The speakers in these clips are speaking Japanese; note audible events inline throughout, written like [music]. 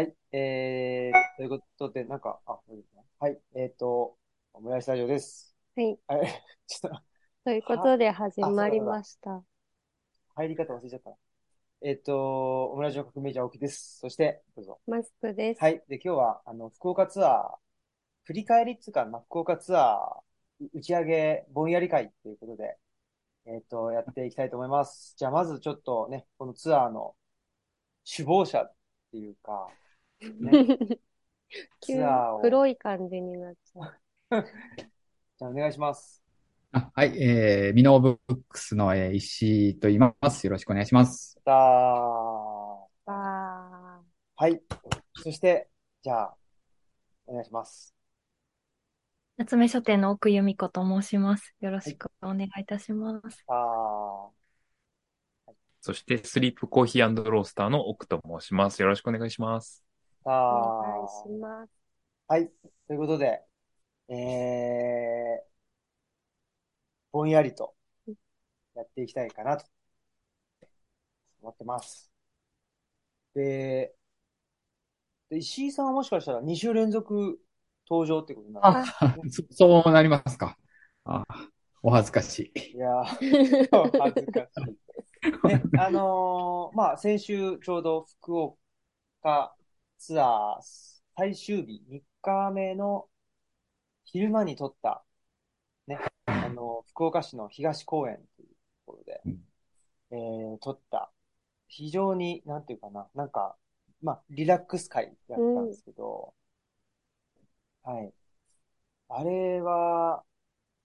はい。えー、ということで、なんか、あ、はい。えっと、オムライススタジオです。はい。あれ、[laughs] ちょっと、ということで始まりました。入り方忘れちゃったな。えっと、オムライスの革命児青木です。そして、どうぞ。マスクです。はい。で、今日は、あの、福岡ツアー、振り返りっつうか、まあ、福岡ツアー、う打ち上げ、ぼんやり会ということで、えっと、やっていきたいと思います。じゃあ、まずちょっとね、このツアーの首謀者っていうか、ね、[laughs] 急ツアーを、黒い感じになっちゃう。[laughs] じゃあ、お願いします。あはい、えー、ミノーブックスの、えー石井と言います。よろしくお願いします。たー。はあい。そして、じゃあ、お願いします。夏目書店の奥由美子と申します。よろはい。しくお願いいたします。たー。そして、スリープコーヒーロースターの奥と申します。よろしくお願いします。たー、お願いー。します。はい。ということで、えー、ぼんやりとやっていきたいかなと思ってます。で、で石井さんはもしかしたら2週連続登場ってことになるんですあ、ね。そそうなりますか。あ、お恥ずかしい。いやー、恥ずかしい。ね、あのーまあ、先週ちょうど福岡ツアー最終日、3日目の昼間に撮った、ね、あの福岡市の東公園というところで、うんえー撮った、非常に、なんていうかな、なんか、まあ、リラックス会やったんですけど、はい。あれは、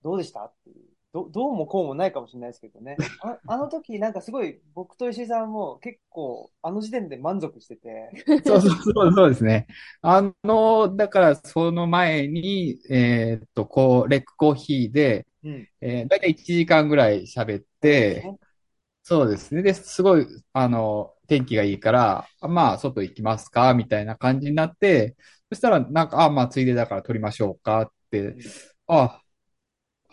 どうでしたっていう。ど、どうもこうもないかもしれないですけどね。あ、あの時なんかすごい僕と石井さんも結構あの時点で満足してて、[laughs] そうそうそう、そうですね。あの、だからその前に、えーっと、こう、レックコーヒーで、うん。えー、だいたい1時間ぐらい喋って、ね。そうですね。で、すごい、あの、天気がいいから、あまあ、外行きますか？みたいな感じになって、そしたら、なんか、あ、まあ、ついでだから撮りましょうか？って、うん。あ、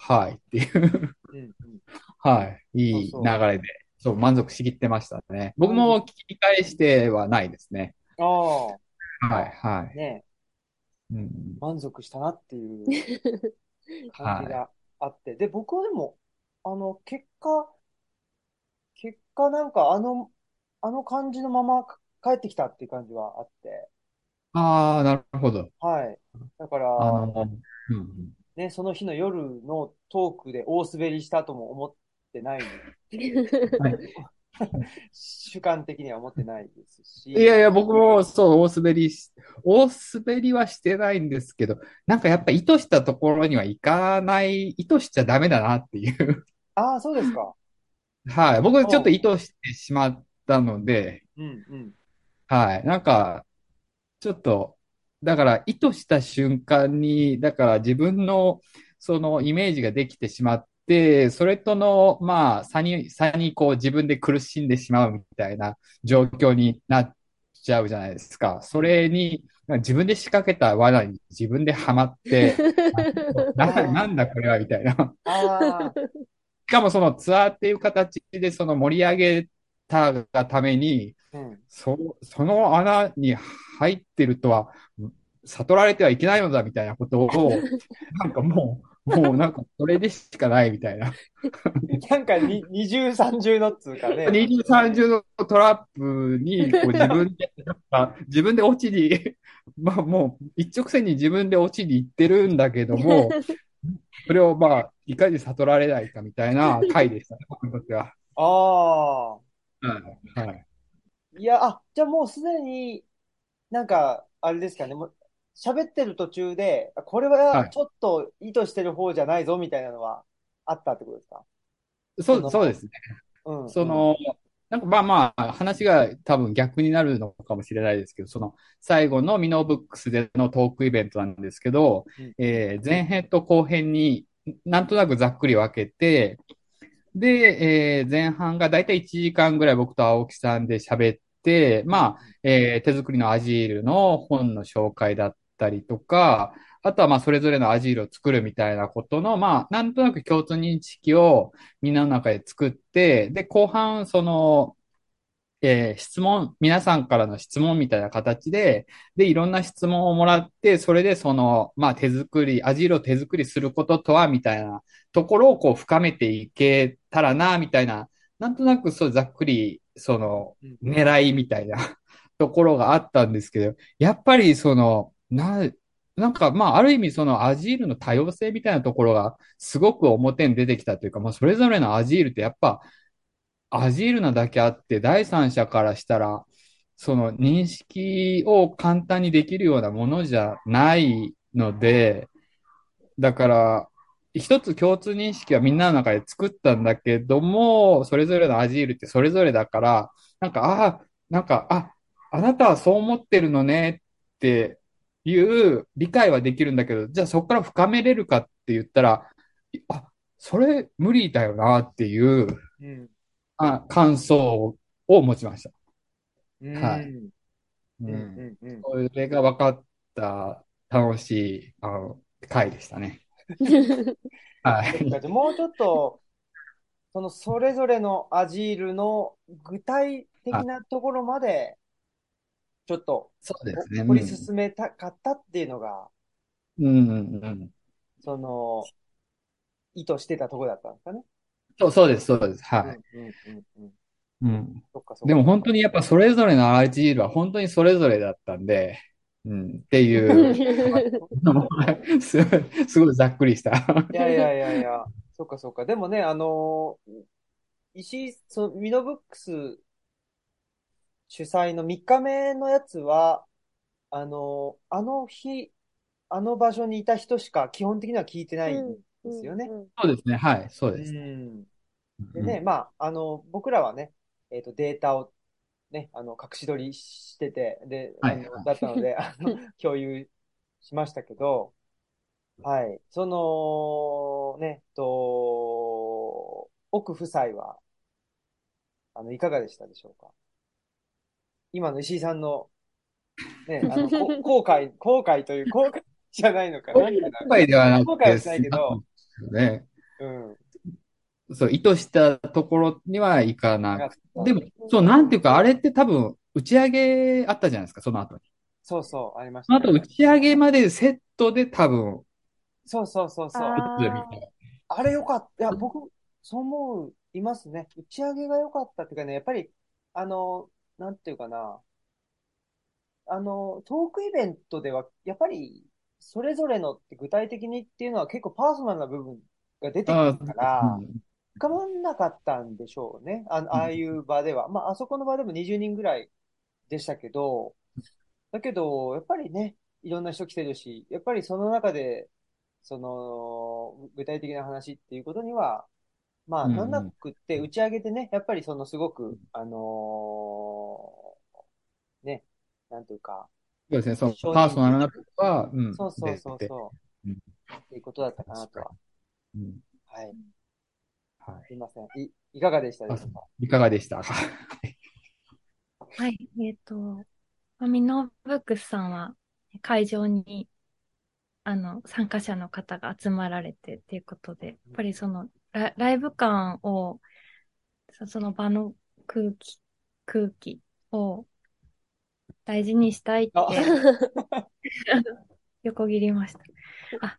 はい、っていう。はい、いい流それで、そう、満足しきってましたね。う。僕。も聞き返してはないですね。ああ、はい、まあ、はい。ね、うん、満足したなっていう [laughs] 感じはい。があって。で、僕はでも、あの、結果、結果なんかあの、あの感じのまま帰ってきたっていう感じはあって、ああ、なるほど。はい。だかあら、の、うんうん、ね、その日の夜のトークで大滑りしたとも思ってない、はい。主観的には思ってないですし、いやいや、僕もそう、大滑りし、大滑りはしてないんですけど、なんかやっぱ意図したところには行かない、意図しちゃダメだなっていう。ああ、そうですか。はい。僕ちょっと意図してしまったので、うん、うん。はい。なんか、ちょっと、だから意図した瞬間に、だから自分のそのイメージができてしまって、それとの、まあ、差に、差にこう自分で苦しんでしまうみたいな状況になっちゃうじゃないですか。それに、自分で仕掛けた罠に自分ではまって、[laughs] な、あなんだこれはみたいな。しかもそのツアーっていう形でその盛り上げたがために、うん。そ、その穴に入ってるとは、悟られてはいけないのだみたいなことを、[laughs] なんかもう、もうなんかそれでしかないみたいな。なんかに二重三重のっつうかね。二重三重のトラップに、こう自分で、[laughs] 自分で落ちに、[laughs] まあもう一直線に自分で落ちに行ってるんだけども、それをまあ、いかに悟られないかみたいな回でしたね、僕にとっては。ああ、はい。はい。いや、あ、じゃあもうすでになんか、あれですかね、もう喋ってる途中で、これははいちょっと意図してる方じゃないぞみたいなのはあったってことですか？そ、そうの、そうですね。うん、うん、その、なんかまあまあ、話が多分逆になるのかもしれないですけど、その最後のミノーブックスでのトークイベントなんですけど、うん、えー前編と後編になんとなくざっくり分けて、で、えー前半がだいたい1時間ぐらい僕と青木さんで喋って、まあ、えー手作りのアジールの本の紹介だったりとか、あとはまあそれぞれのアジールを作るみたいなことの、まあなんとなく共通認識をみんなの中で作って、で、後半その、えー質問、皆さんからの質問みたいな形で、で、いろんな質問をもらって、それでその、まあ、手作り、アジールを手作りすることとは、みたいなところをこう深めていけたらな、みたいな、なんとなくそうざっくり、その、うん。狙いみたいなところがあったんですけど、やっぱりその、な、なんかまあ、ある意味そのアジールの多様性みたいなところがすごく表に出てきたというか、まあ、それぞれのアジールってやっぱ、アジールなだけあって、第三者からしたら、その認識を簡単にできるようなものじゃないので、だから、一つ共通認識はみんなの中で作ったんだけども、それぞれのアジールってそれぞれだから、なんか、ああ、なんか、あ、あなたはそう思ってるのねっていう理解はできるんだけど、じゃあそこから深めれるかって言ったら、あ、それ無理だよなっていううん。あ感想を持ちました。うん。はいうん。う。うんん。うん。それが分かった楽しい、あの、回でしたね。[laughs] はい。もうちょっと、そのそれぞれのアジールの具体的なところまで、ちょっとそうですね。掘り進めたかったっていうのが、うん。うん、うんうん。その、意図してたところだったんですかね。そう、そうです、そうです。はい。うん。でも本当にやっぱそれぞれのアジールは本当にそれぞれだったんで、うん、っていうのも、[laughs] すごい、すごいざっくりした。いやいやいやいや、そっかそっか。でもね、あのー石井、その、ミノブックス主催の3日目のやつは、あのーあの日、あの場所にいた人しか基本的には聞いてないんですよね。そうですね。はい、そううです。ん。でね、まあ、あの、僕らはね、えっと、データをね、あの、隠し撮りしてて、で、あの、はいはいだったので、あの、共有しましたけど、はい。その、ね、と、奥夫妻は、あの、いかがでしたでしょうか？今の石井さんの、ね、あの、[laughs] こ後悔、後悔という、後悔じゃないのかな？なんていうの今回ではなくて、後悔はしないけど、ね、うん。そう、意図したところにはいかなくなんかでも、そう、なんていうか、あれって多分、打ち上げあったじゃないですか、その後に。そうそう、ありましたね。打ち上げまでセットで多分、そうそうそうそう。ああれよかった。いや、僕、そう思う、いますね。打ち上げが良かったっていうかね、やっぱり、あの、なんていうかな。あの、トークイベントでは、やっぱり、それぞれのって具体的にっていうのは結構パーソナルな部分が出てくあるから、うん深まんなかったんでしょうね。あ、ああいう場では。まあ、あそこの場でも20人ぐらいでしたけど、だけど、やっぱりね、いろんな人来てるし、やっぱりその中で、その、具体的な話っていうことには、まあ、なんなくって、打ち上げてね、やっぱりそのすごく、あのーね、なんていうか、そうですね、その承認パーソナルなとこは、うん、そうそうそうそう、うんっていうことだったかなとは。うんはい。はすいません。い、いかがでしたでしょうか？い。いかがでした？かはい。えっと、ミノブックスさんは会場に、あの、参加者の方が集まられてっていうことで、やっぱりそのラ、ライブ感を、そその場の空気、空気を大事にしたいってあ、[laughs] 横切りました。あ、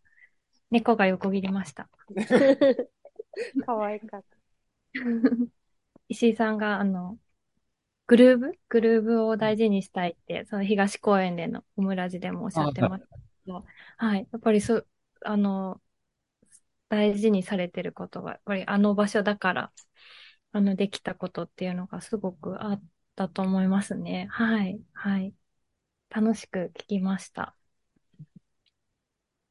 猫が横切りました。かわいかった。[laughs] 石井さんが、あの、グルーブ？グルーブを大事にしたいって、その東公園でのオムラジでもおっしゃってましたけど、はい。やっぱりそう、あの、大事にされてることが、やっぱりあの場所だから、あの、できたことっていうのがすごくあったと思いますね。はい。はい。楽しく聞きました。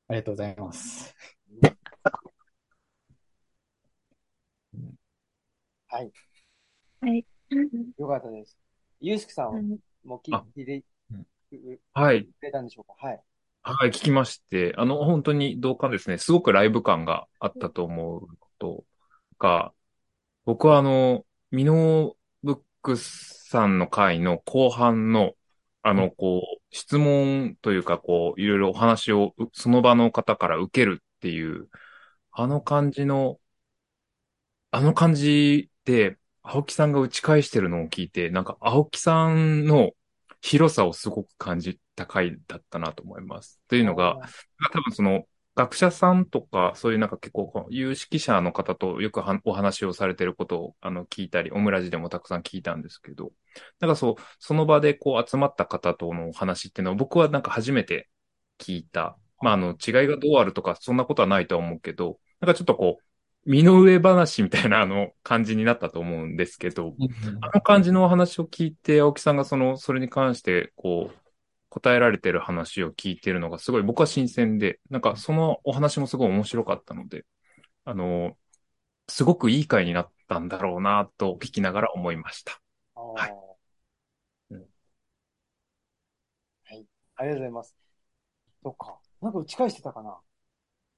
ありがとうございます。はい。はい。よかったです。ゆうすけさんはうんもう聞あいてはい。れたんでしょうか？はい。はい、聞きまして、あの、本当に同感ですね。すごくライブ感があったと思うことが、僕はあの、ミノブックスさんの回の後半の、あの、こう、質問というか、こう、いろいろお話をうその場の方から受けるっていう、あの感じの、あの感じで、青木さんが打ち返してるのを聞いて、なんか青木さんの広さをすごく感じた回だったなと思います。というのが、多分その、学者さんとか、そういうなんか結構、有識者の方とよくお話をされてることをあの聞いたり、オムラジでもたくさん聞いたんですけど、なんかそう、その場でこう集まった方とのお話っていうのは僕はなんか初めて聞いた。まあ、あの、違いがどうあるとか、そんなことはないとは思うけど、なんかちょっとこう、身の上話みたいなあの感じになったと思うんですけど、あの感じのお話を聞いて、青木さんがその、それに関して、こう、答えられてる話を聞いてるのがすごい僕は新鮮で、なんかそのお話もすごい面白かったので、あの、すごくいい回になったんだろうなと聞きながら思いました。はい。うん、はい。ありがとうございます。そっか。なんか打ち返してたかな？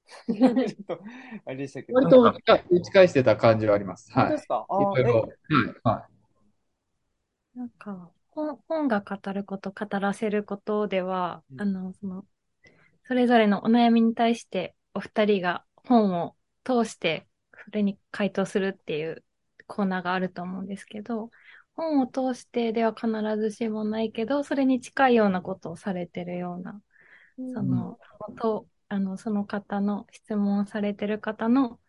[laughs] ちょっと、あれでしたけど。割と打ち返してた感じはあります。はい。本当ですか？ああ。はい。なんか、本本が語ること、語らせることでは、うん、あの、その、それぞれのお悩みに対してお二人が本を通してそれに回答するっていうコーナーがあると思うんですけど、本を通してでは必ずしもないけど、それに近いようなことをされてるような、うん、その、と、あの、その方の質問されてる方の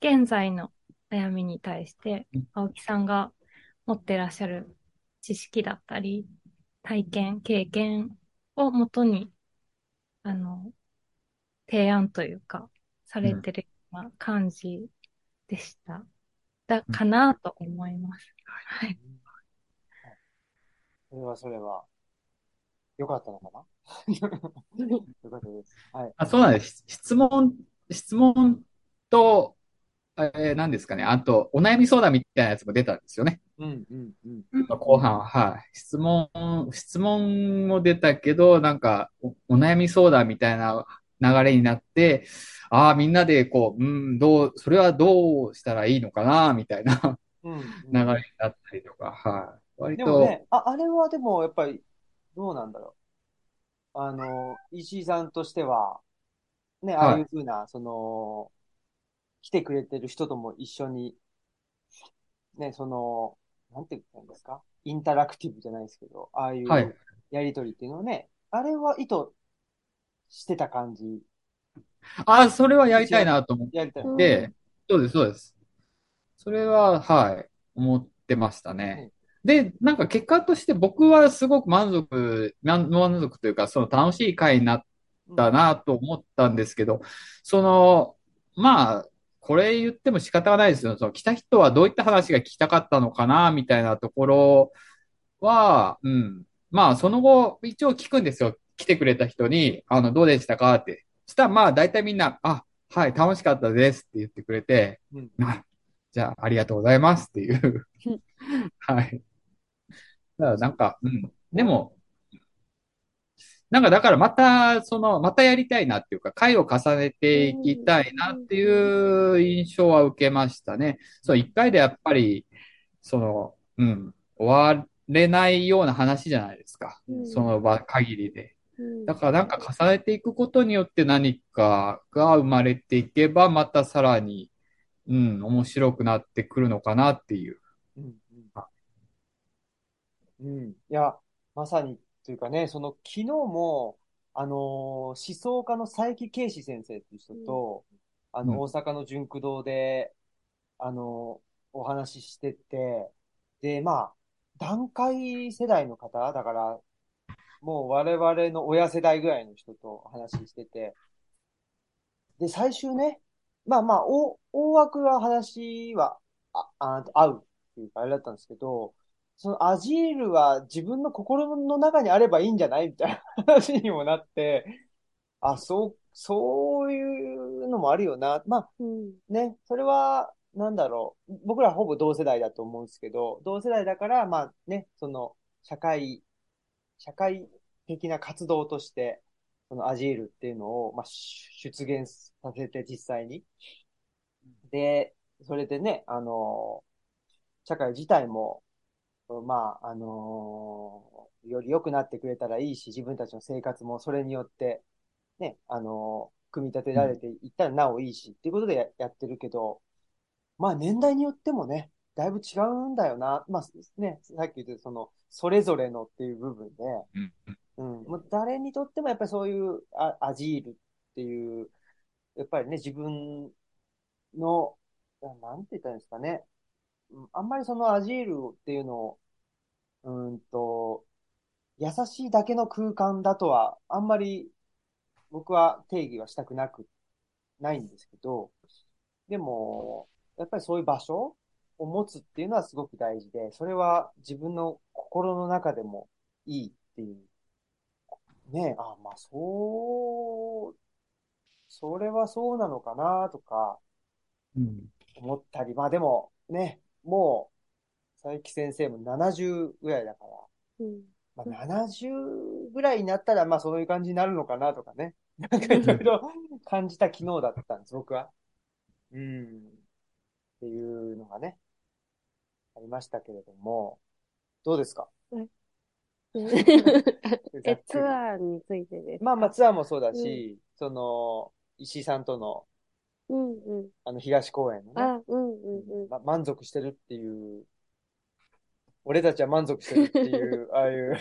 現在の悩みに対して、青木さんが持ってらっしゃる知識だったり、体験、経験をもとに、あの、提案というか、されてるような感じでした。だ、かなと思います。はい。それはそれは、よかったのかな？[laughs] よかったです。はい。あ、そうなんです。質問、質問と、えー、何ですかね。あと、お悩み相談みたいなやつも出たんですよね。うんうんうん。後半は、はい。質問、質問も出たけど、なんかお、お悩み相談みたいな流れになって、ああ、みんなでこう、うん、どう、それはどうしたらいいのかな、みたいな流れになったりとか、はい。割と。でもね、あ、あれはでもやっぱり、どうなんだろう。あの、石井さんとしては、ね、ああいうふうな、はい、その、来てくれてる人とも一緒に、ね、その、なんて言ったんですか？インタラクティブじゃないですけど、ああいうやりとりっていうのをね、はい、あれは意図してた感じ。ああ、それはやりたいなと思って。やりたい。で、そうです、そうです。それは、はい、思ってましたね。で、なんか結果として僕はすごく満足、満足というか、その楽しい回になったなと思ったんですけど、その、まあ、これ言っても仕方がないですよ。その来た人はどういった話が聞きたかったのかな、みたいなところは、うん。まあ、その後、一応聞くんですよ。来てくれた人に、あの、どうでしたかって。したら、まあ、大体みんな、あ、はい、楽しかったですって言ってくれて、うん、あ、じゃあ、ありがとうございますっていう [laughs] はい。だからなんか、うん。でも、なんかだからまた、その、またやりたいなっていうか、回を重ねていきたいなっていう印象は受けましたね。そう、一回でやっぱり、その、うん、終われないような話じゃないですか。その場限りで。だからなんか重ねていくことによって何かが生まれていけば、またさらに、うん、面白くなってくるのかなっていう。うん、うん。いや、まさにというかね、その昨日も、あのー、思想家の佐伯啓史先生っていう人と、うん、あの、大阪の純駆堂で、あのー、お話ししてて、で、まあ、段階世代の方、だから、もう我々の親世代ぐらいの人と話してて、で、最終ね、まあまあ、大、大枠は話は、あ、あ合うっていうか、あれだったんですけど、そのアジールは自分の心の中にあればいいんじゃない？みたいな話にもなって、あ、そう、そういうのもあるよな。まあ、うん、ね、それは、なんだろう。僕らほぼ同世代だと思うんですけど、同世代だから、まあね、その、社会、社会的な活動として、そのアジールっていうのを、まあ、出現させて実際に。で、それでね、あの、社会自体も、まあ、あのー、より良くなってくれたらいいし、自分たちの生活もそれによって、ね、あのー、組み立てられていったらなおいいし、っていうことでやってるけど、まあ年代によってもね、だいぶ違うんだよな。まあ、ね、さっき言ったその、それぞれのっていう部分で、うん。うん、もう誰にとってもやっぱりそういうアアジールっていう、やっぱりね、自分の、ななんて言ったらいいんですかね。うんあんまりそのアジールっていうのを、うーんと、優しいだけの空間だとは、あんまり僕は定義はしたくなく、ないんですけど、でも、やっぱりそういう場所を持つっていうのはすごく大事で、それは自分の心の中でもいいっていう。ねえ、あ、まあそう、それはそうなのかなとかうん。思ったり、まあでもね、もう佐伯先生も70ぐらいだから、うん。まあ、70ぐらいになったら、まあそういう感じになるのかなとかね。[laughs] なんかいろいろ感じた昨日だったんです、僕は。うん。っていうのがね、ありましたけれども、どうですか？え、[laughs] ツアーについてですか？まあまあツアーもそうだし、その、石井さんとの、うんうん。あの、東公園のね、あ、うんうんうん。ま、満足してるっていう、俺たちは満足してるっていう、[laughs] ああいう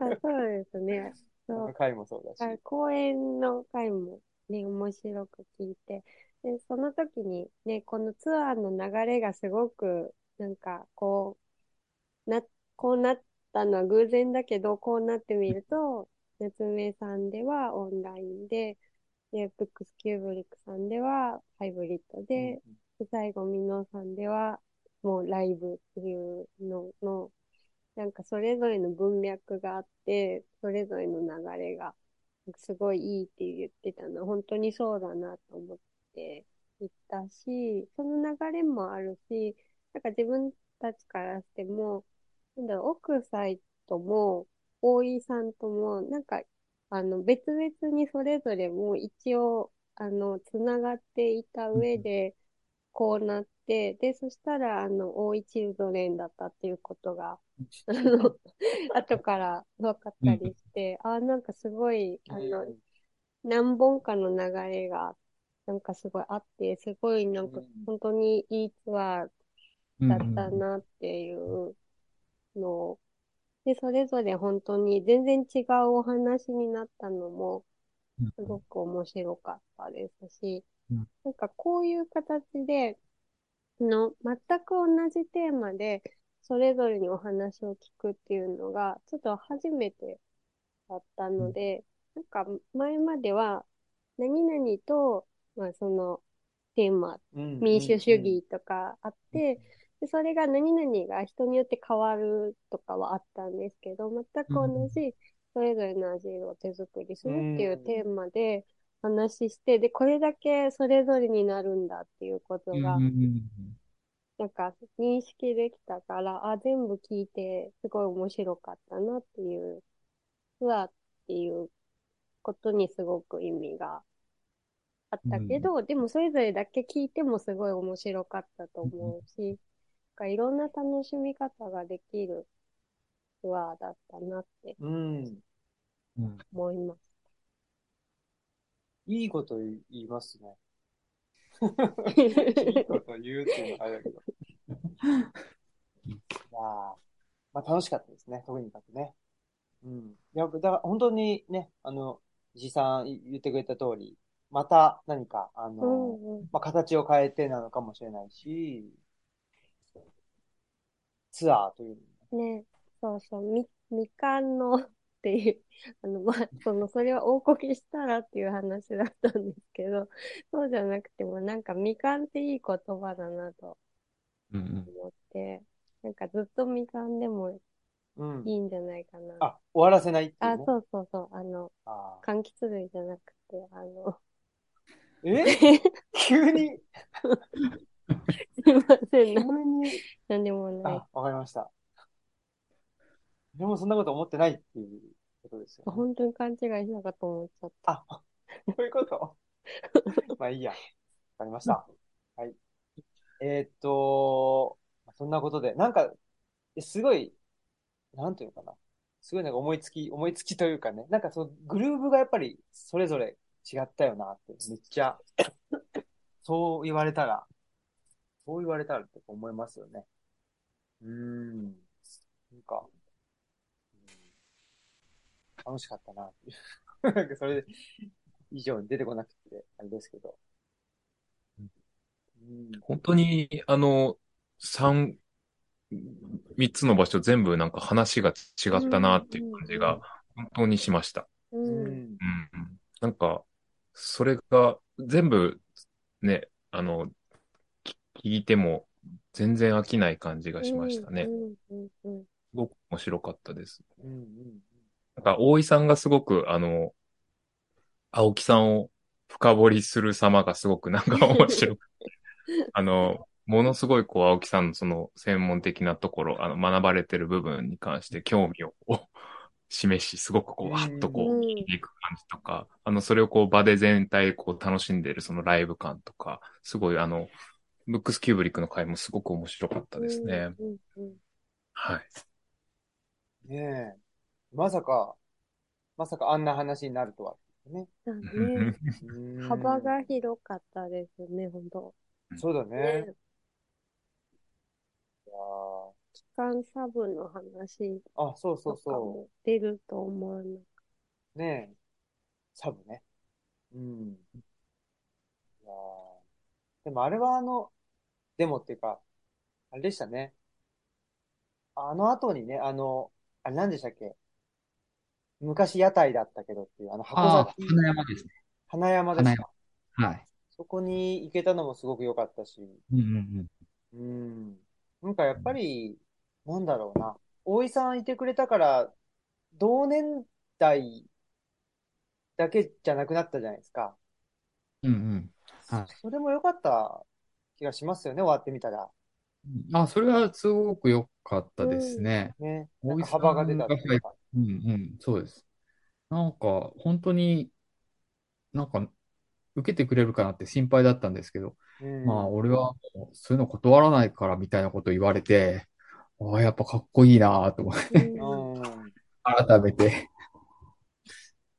あそうですね。そう。回もそうだし。あ公演の回もね、面白く聞いて、で、その時にね、このツアーの流れがすごく、なんか、こう、な、こうなったのは偶然だけど、こうなってみると、夏目さんではオンラインで、で、ブックスキューブリックさんではハイブリッドで、で最後、ミノさんでは、もうライブっていうのの、なんかそれぞれの文脈があって、それぞれの流れが、すごいいいって言ってたの、本当にそうだなと思って言ったし、その流れもあるし、なんか自分たちからしても、なんだろ、奥サイトも、大井さんとも、なんか、あの、別々にそれぞれも一応、あの、つながっていた上で、こうなって、で、そしたら、あの、大井チルドレンだったっていうことが、あの、[laughs] 後から分かったりして、あ、なんかすごい、あの、何本かの流れが、なんかすごいあって、すごいなんかうん。本当にいいツアーだったなっていうのを、で、それぞれ本当に全然違うお話になったのも、すごく面白かったですしうん、なんかこういう形で、あの、全く同じテーマで、それぞれにお話を聞くっていうのが、ちょっと初めてだったので、なんか前までは、何々と、まあそのテーマ、うん民主主義とかあって、で、それが何々が人によって変わるとかはあったんですけど、全く同じ、それぞれの味を手作りするっていうテーマで話して、で、これだけそれぞれになるんだっていうことが、なんか認識できたから、あ、全部聞いて、すごい面白かったなっていう、ツアーっていうことにすごく意味があったけど、でもそれぞれだけ聞いてもすごい面白かったと思うし、なんかいろんな楽しみ方ができるツアーだったなって思います。いいこと言いますね。いいこと言うっていうのはあれだけど。いやーまあ楽しかったですね、とにかくね。うん。いや、だから本当にね、あの、石井さん言ってくれた通り、また何か、あうの、んうん。まあ形を変えてなのかもしれないし、ツアーというね、そうそう、み、みかんのっていう、あの、まあ、その、それは大こけしたらっていう話だったんですけど、そうじゃなくても、なんかみかんっていい言葉だなとうんうん思って、なんかずっとみかんでもうん。いいんじゃないかな。あ、終わらせないっていうあ、ね。そうそうそう、あの、あ柑橘類じゃなくて、あの、ーえ？[laughs] 急に、[laughs] すいません、に、なんでもない。あ、わかりました。でもそんなこと思ってないっていうことですよね。本当に勘違いしたかと思っちゃった。あ、そういうこと？[laughs] まあいいや。わかりました。はい。えーっと、そんなことで、なんか、えすごい、なんていうのかな？すごいなんか思いつき、思いつきというかね、なんかそのグルーヴがやっぱりそれぞれ違ったよなって、めっちゃ、そう言われたら、そう言われたらって思いますよね。うーん。なんか、うん楽しかったなっていう。[laughs] なんかそれ以上に出てこなくて、あれですけど。うん。本当に、あの、三、三つの場所全部なんか話が違ったなっていう感じが本当にしました。う。うん。なんか、それが全部ね、あの、き聞いても全然飽きない感じがしましたね。すごく面白かったです。うん。うん。なんか、大井さんがすごく、あの、青木さんを深掘りする様がすごくなんか [laughs] 面白くて、あの、ものすごいこう、青木さんのその専門的なところ、あの、学ばれてる部分に関して興味を示し、すごくこう、わっとこう、うん聞いていく感じとか、あの、それをこう、場で全体こう、楽しんでるそのライブ感とか、すごいあの、ブックスキューブリックの回もすごく面白かったですね。はい。ねえ。まさか、まさかあんな話になるとは。ね。幅が広かったですね、本当。そうだね。ねい機関サブの話あ、そうそうそも出ると思わなう。ねえ。サブね。うん。いやーでもあれはあの、でもっていうか、あれでしたね。あの後にね、あの、あれ何でしたっけ？昔屋台だったけどっていう、あの箱崎、花山ですね。花山ですか？はい。そこに行けたのもすごく良かったし、うんうんうん。なんかやっぱり、なんだろうな。大井さんいてくれたから、同年代だけじゃなくなったじゃないですか。うん。うんうん。はいそれも良かった気がしますよね、終わってみたら。あ、それはすごく良かったですね。ね。なん幅が出たっていうか。うんうん、そうです。なんか、本当に、なんか、受けてくれるかなって心配だったんですけど、うん。まあ、俺はもうそういうの断らないからみたいなこと言われて、ああ、やっぱかっこいいなと思って、い。うんうん。[laughs] 改めて。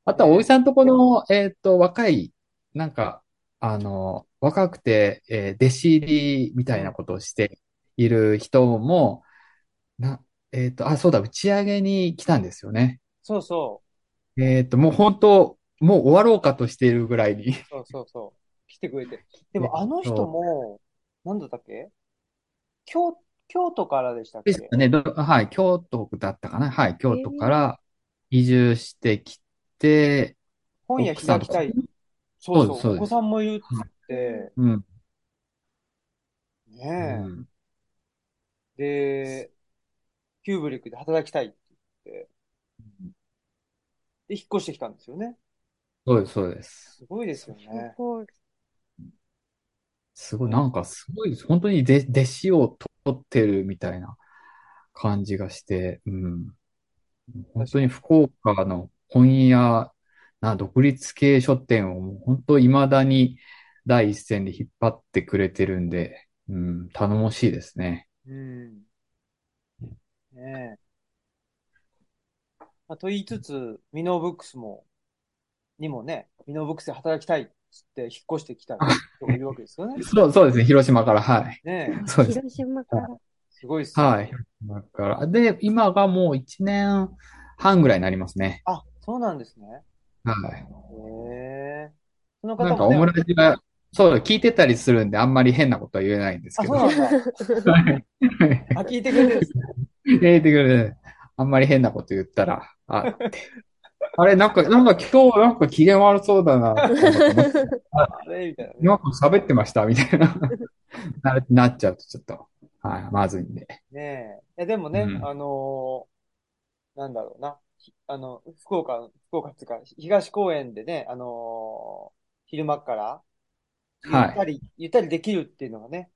あとは、大井さんとこの、えっと、若い、なんか、あの、若くて、えー弟子入りみたいなことをしている人も、な、えっと、あ、そうだ、打ち上げに来たんですよね。そうそえっと、もう本当、もう終わろうかとしているぐらいに。う。そうそうそう。来てくれて。[laughs] でもあの人も、なんだったっけ？京、京都からでしたっけ？でしたね。どはい、京都だったかな。はい、京都から移住してきて、本屋開きたい。そそうそうう。ですそうですお子さんもいるって、うん。うねんえ。で、キューブリックで働きたいって言って、で、引っ越してきたんですよね。そうです、そうです。すごいですよすね。ごい。すごい、なんかすごいです。本当にで弟子を取ってるみたいな感じがして、うん。本当に福岡の本屋、な、独立系書店をもう本当未だに第一線で引っ張ってくれてるんで、うん、頼もしいですね。うん。ねえ。まあ、と言いつつ、ミノーブックスも、にもね、ミノーブックスで働きたいっつって引っ越してきた人がいるわけですよね。[laughs] そう、そうですね。広島から、はい。ねえ。そうです。広島から。すごいっすね。はい。だから、で、今がもう1年半ぐらいになりますね。あ、そうなんですね。はい。へえ。そのなんか、方もね、オムラジが、そう、聞いてたりするんで、あんまり変なことは言えないんですあ、けど。そうなんだ。はい。あ、聞いてくれてるんですね。[laughs] 聞いてくれて、あんまり変なこと言ったら、あ。あれ、なんか、なんか今日なんか機嫌悪そうだな、あれみたいなね。なんか喋ってましたみたいな、な、なっちゃうとちょっと、はい、まずいんで。ねえ。いや、でもね、うんあのーなんだろうな。ひあの、福岡、福岡っていうか、東公園でね、あのー昼間っから、ゆはいったり、ゆったりできるっていうのがね、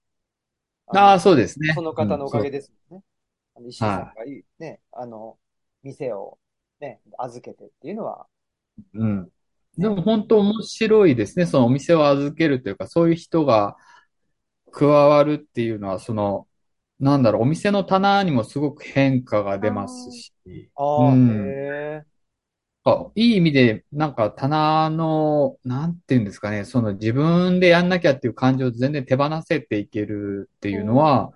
ああ、のそうですね。その方のおかげで。ですもんね。あの石井さんがいい、ね、あの、店をね、預けてっていうのは、うん。でも本当面白いですね。そのお店を預けるというか、そういう人が加わるっていうのは、その、なんだろう、お店の棚にもすごく変化が出ますし、ああ、うんへえ。あいい意味で、なんか棚の、なんていうんですかね、その自分でやんなきゃっていう感情を全然手放せていけるっていうのは、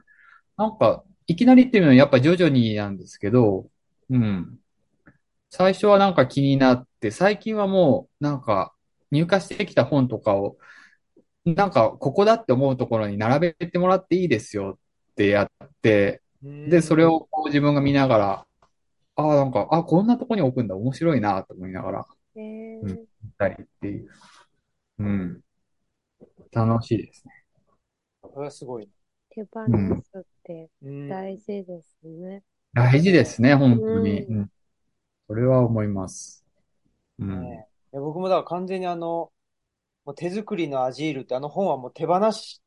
なんか、いきなりっていうのはやっぱ徐々になんですけど、うん。最初はなんか気になって、最近はもうなんか入荷してきた本とかを、なんかここだって思うところに並べてもらっていいですよってやって、で、それをこう自分が見ながら、ああ、なんか、あ、こんなとこに置くんだ、面白いなと思いながら、へえうん見たりっていう。うん。楽しいですね。これはすごい。手放すってうん大事ですね。大事ですね、本当に。うんうん。それは思います。うん。ねいや僕もだから完全にあの、もう手作りのアジールってあの本はもう手放し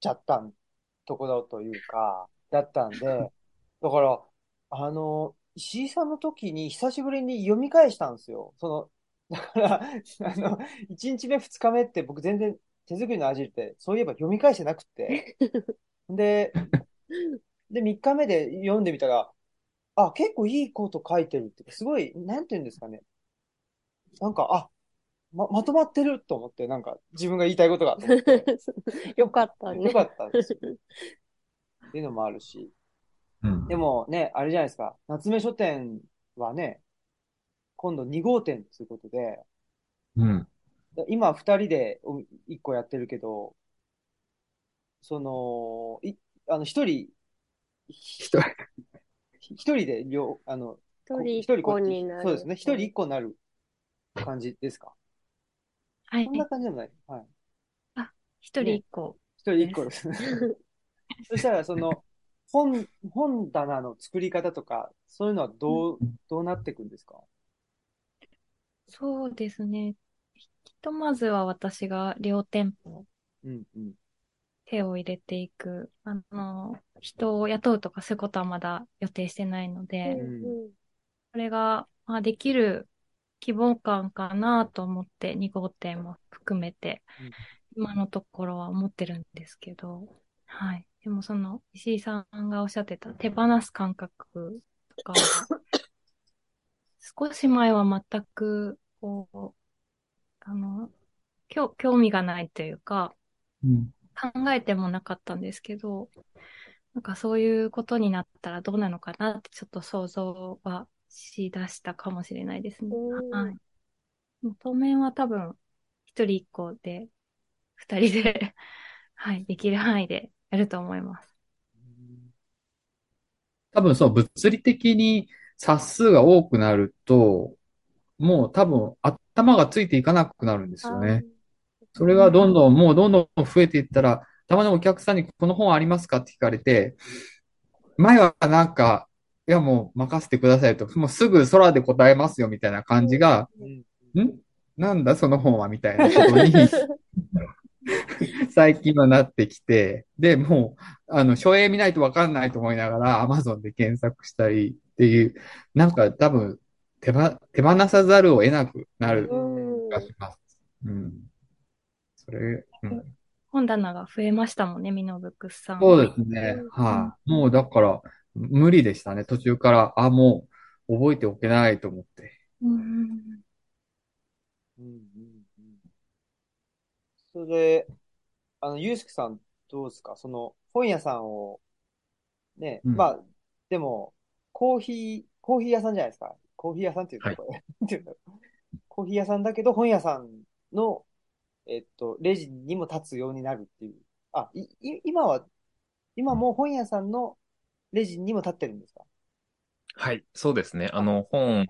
ちゃったんとこだというか、だったんで、[laughs] だから、あの、石井さんの時に久しぶりに読み返したんですよ。その、だから、あの、1日目2日目って僕全然手作りのアジールってそういえば読み返してなくて、[laughs] で、で、3日目で読んでみたら、あ、結構いいこと書いてるってすごい、なんていうんですかね。なんか、あ、ま、まとまってると思って、なんか、自分が言いたいことがと思って、[laughs] よかったね。よかったんですよ。っていうのもあるし。うん。でもね、あれじゃないですか。夏目書店はね、今度2号店ということで、うん。今2人で1個やってるけど、その、い、あの、1人、一人。一人で両、あの、一人一一個になる。そうですね。一人一個になる感じですか？はいそん。な感じでもない。はい。一人一個。一人一個です。[laughs] そしたら、その、本、本棚の作り方とか、そういうのはどう、どうなっていくんですか？そうですね。ひとまずは私が両店舗うんうん。手を入れていく。あの、人を雇うとかそういうことはまだ予定してないのうで、んうんこれが、まあ、できる希望感かなと思って2号店も含めてうん今のところは思ってるんですけど、はい。でもその石井さんがおっしゃってた手放す感覚とかは、[coughs] 少し前は全く、こう、あの、興興味がないというか、うん。考えてもなかったんですけど、なんかそういうことになったらどうなのかなってちょっと想像はしだしたかもしれないですね。うんはい。当面は多分、一人一個で、二人で、[laughs] はい、できる範囲でやると思います。多分そう、物理的に冊数が多くなると、もう多分頭がついていかなくなるんですよね。それがどんどん、もうどんどん増えていったら、たまにお客さんにこの本ありますかって聞かれて、前はなんか、いやもう任せてくださいと、もうすぐ空で答えますよみたいな感じが、うんん？なんだその本はみたいなことに最近はなってきて、で、もう、あの、書影見ないとわかんないと思いながら、Amazon で検索したりっていう、なんか多分、手ば、手放さざるを得なくなるうん気がします。うん。それ、うん。本棚が増えましたもんね、ミノブックスさん。そうですね。うんはい。もうだから、無理でしたね。途中から、あ、もう、覚えておけないと思って。うんうんうんうんうんそれで、あの、ゆうすけさんどうですか？その、本屋さんを、ね、うんまあ、でも、コーヒー、コーヒー屋さんじゃないですか？コーヒー屋さんっていうはい [laughs] コーヒー屋さんだけど、本屋さんの、えっと、レジにも立つようになるっていう。あ、い、い今は、今もう本屋さんのレジにも立ってるんですか？はい、そうですね。あの、本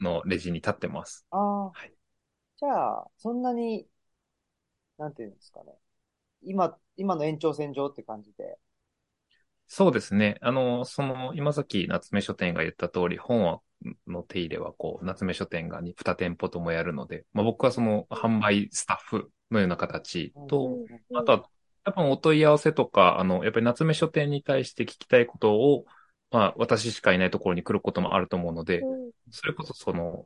のレジに立ってます。ああ。はいじゃあ、そんなに、なんていうんですかね。今、今の延長線上って感じで。そうですね。あの、その、今さっき夏目書店が言った通り、本はの手入れは、こう、夏目書店が2店舗ともやるので、まあ、僕はその、販売スタッフのような形と、うんあとは、多分お問い合わせとか、あの、やっぱり夏目書店に対して聞きたいことを、まあ、私しかいないところに来ることもあると思うので、うんそれこそその、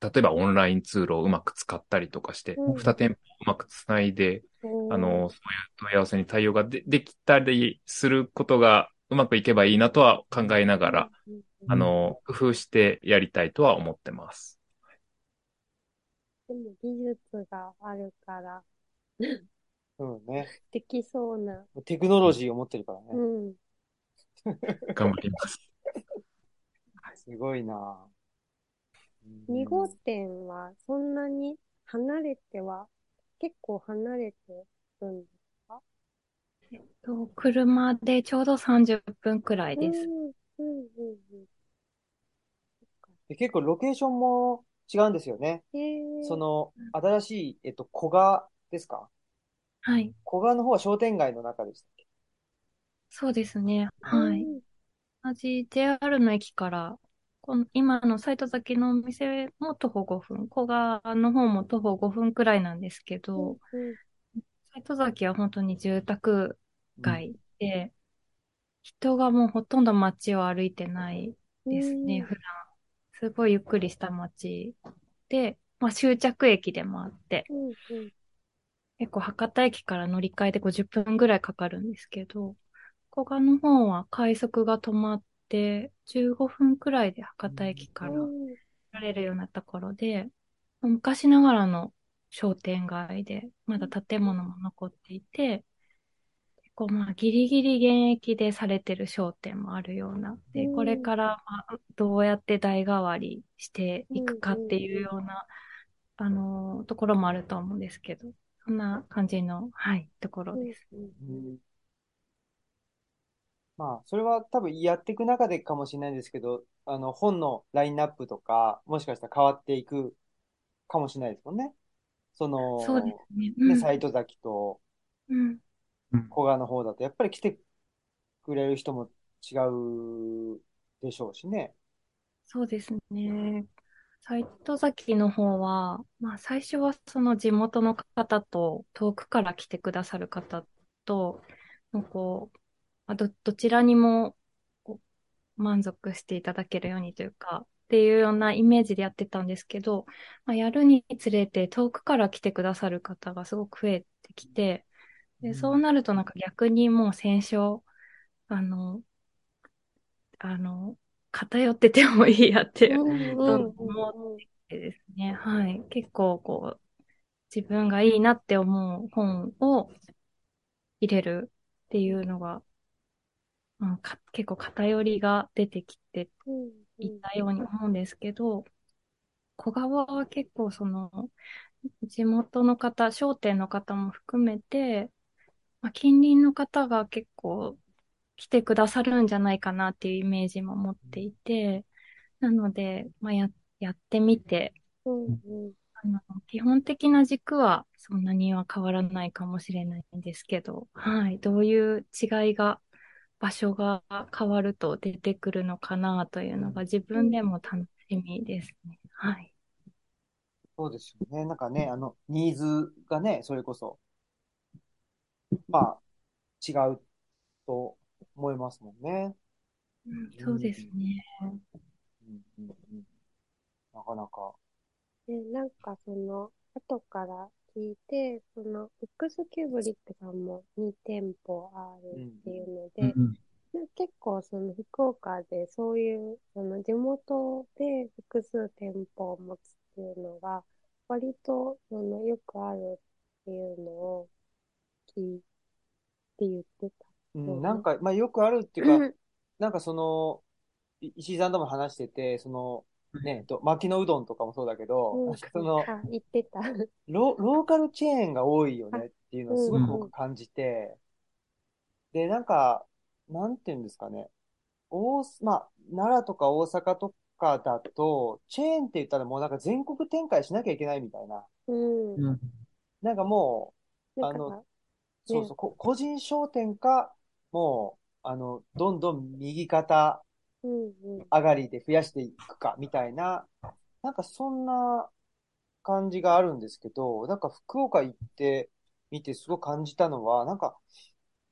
例えばオンラインツールをうまく使ったりとかして、うん二店舗をうまくつないで、うんあの、そういう問い合わせに対応がでできたりすることがうまくいけばいいなとは考えながら、うんあの、工夫してやりたいとは思ってます。でも技術があるから、うんね。できそうな。テクノロジーを持ってるからね。うん。頑張ります。[laughs] すごいなうん2号店はそんなに離れては、結構離れてるんですか？えっと、車でちょうど30分くらいです。うん、うん、うん、うん。で結構ロケーションも違うんですよね。へえ。その、新しい、えっと、古賀ですか？はい。古賀の方は商店街の中でしたっけ？そうですね。はい。うん同じ JR の駅から、この今の斎藤崎のお店も徒歩5分、古賀の方も徒歩5分くらいなんですけど、うん斎藤崎は本当に住宅街で、人がもうほとんど街を歩いてないですね、普段。すごいゆっくりした街で、まあ終着駅でもあって、うん、うん。結構博多駅から乗り換えで50分ぐらいかかるんですけど、古賀の方は快速が止まって15分くらいで博多駅からうんられるようなところで、昔ながらの商店街で、まだ建物も残っていて、結構まあギリギリ現役でされてる商店もあるような。で、うんこれからまあどうやって代替わりしていくかっていうような、あのところもあると思うんですけど、そんな感じの、はい、ところです。うんうんまあ、それは多分やっていく中でかもしれないんですけど、あの、本のラインナップとか、もしかしたら変わっていくかもしれないですもんね。その、そうですね。ね、うん斎藤崎とうん。古賀の方だと、やっぱり来てくれる人も違うでしょうしね。そうですね。斎藤崎の方は、まあ最初はその地元の方と遠くから来てくださる方と、こう、まあど、どちらにも満足していただけるようにというか、っていうようなイメージでやってたんですけど、まあ、やるにつれて遠くから来てくださる方がすごく増えてきて、で、そうなるとなんか逆にもう戦勝、あの、あの、偏っててもいいやって思ってですね、はい。結構こう、自分がいいなって思う本を入れるっていうのが、うんか結構偏りが出てきてうん。いたように思うんですけど、小川は結構その、地元の方、商店の方も含めて、まあ、近隣の方が結構来てくださるんじゃないかなっていうイメージも持っていて、なので、まあ、や、やってみて、うんうん。あの、基本的な軸はそんなには変わらないかもしれないんですけど、はい、どういう違いが、場所が変わると出てくるのかなというのが自分でも楽しみですね。はい。そうですよね。なんかね、あの、ニーズがね、それこそ、まあ、違うと思いますもんね。うんそうですね。うんうんうん、なかなか。で、なんかその、後から聞いて、その、ブックスキューブリックさんも2店舗あるっていうので、で結構その福岡でそういう、その地元で複数店舗を持つっていうのが、割とそのよくあるっていうのを聞いて言ってた。うん、なんか、まあよくあるっていうか、う [laughs] んなんかその、い石井さんとも話してて、その、ね、と、薪のうどんとかもそうだけど、うんなんかその、あ、言ってた。ロ、ローカルチェーンが多いよねっていうのをすごくうん僕感じて、で、なんか、なんていうんですかね。大、まあ、奈良とか大阪とかだと、チェーンって言ったらもうなんか全国展開しなきゃいけないみたいな。うん。うんなんかもう、あの、そうそう、こ個人商店か、もう、あの、どんどん右肩うんうん。上がりで増やしていくか、みたいな、なんかそんな感じがあるんですけど、なんか福岡行ってみてすごい感じたのは、なんか、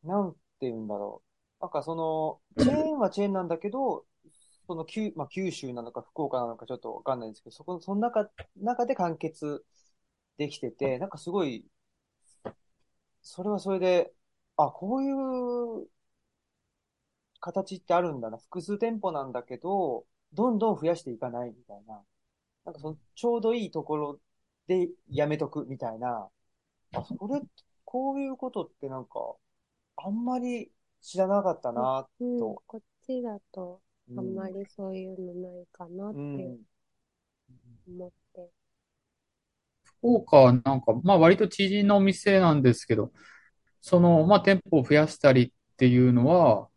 なんて言うんだろう。なんかその、チェーンはチェーンなんだけど、その九、まあ、九州なのか福岡なのかちょっとわかんないんですけど、そこの、その中、中で完結できてて、なんかすごい、それはそれで、あ、こういう形ってあるんだな。複数店舗なんだけど、どんどん増やしていかないみたいな。なんかその、ちょうどいいところでやめとくみたいな、あ、それ、こういうことってなんか、あんまり知らなかったな、うん、とこっちだと、うんあんまりそういうのないかなってうん。思って。福岡はなんか、まあ割と知人のお店なんですけど、その、まあ店舗を増やしたりっていうのは、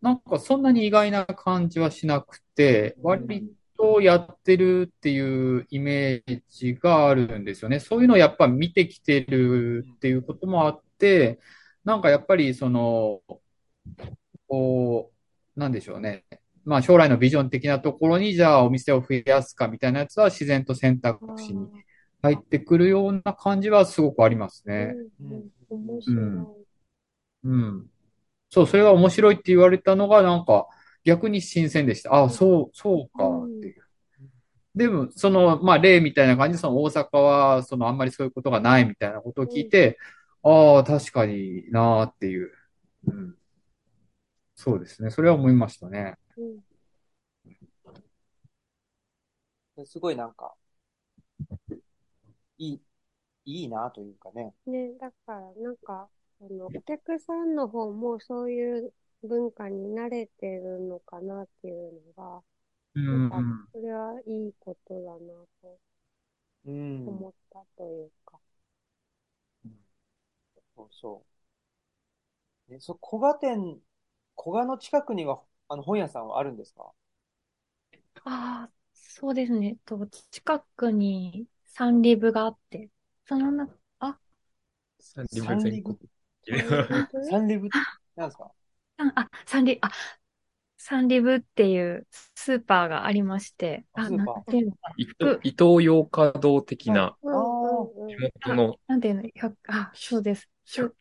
なんかそんなに意外な感じはしなくて、割とやってるっていうイメージがあるんですよね。そういうのをやっぱ見てきてるっていうこともあって、なんかやっぱりその、こう、なんでしょうね。まあ将来のビジョン的なところに、じゃあお店を増やすかみたいなやつは自然と選択肢に入ってくるような感じはすごくありますね。うんうん。うん。そう、それが面白いって言われたのが、なんか、逆に新鮮でした。ああ、そう、そうか、っていう。でも、その、まあ、例みたいな感じで、その大阪は、その、あんまりそういうことがないみたいなことを聞いて、ああ、確かになーっていう。うん。そうですね。それは思いましたね。うんすごいなんか、いい、いいなというかね。ね、だから、なんか、あの、お客さんの方もそういう文化に慣れてるのかなっていうのが、うなんそれはいいことだなとうん。思ったというか。そうそう。え、そ、古賀店、古賀の近くには、あの、本屋さんはあるんですか？ああ、そうですね。と、近くにサンリブがあって、そのな、あ、サンリブサンリブ？って、なんですか？あ、あサンリ、あ、サンリブっていうスーパーがありまして、あ、なんスーパー。ていうのかな、伊東洋華堂的な。地元のなんていうの、百、あ、そうです。す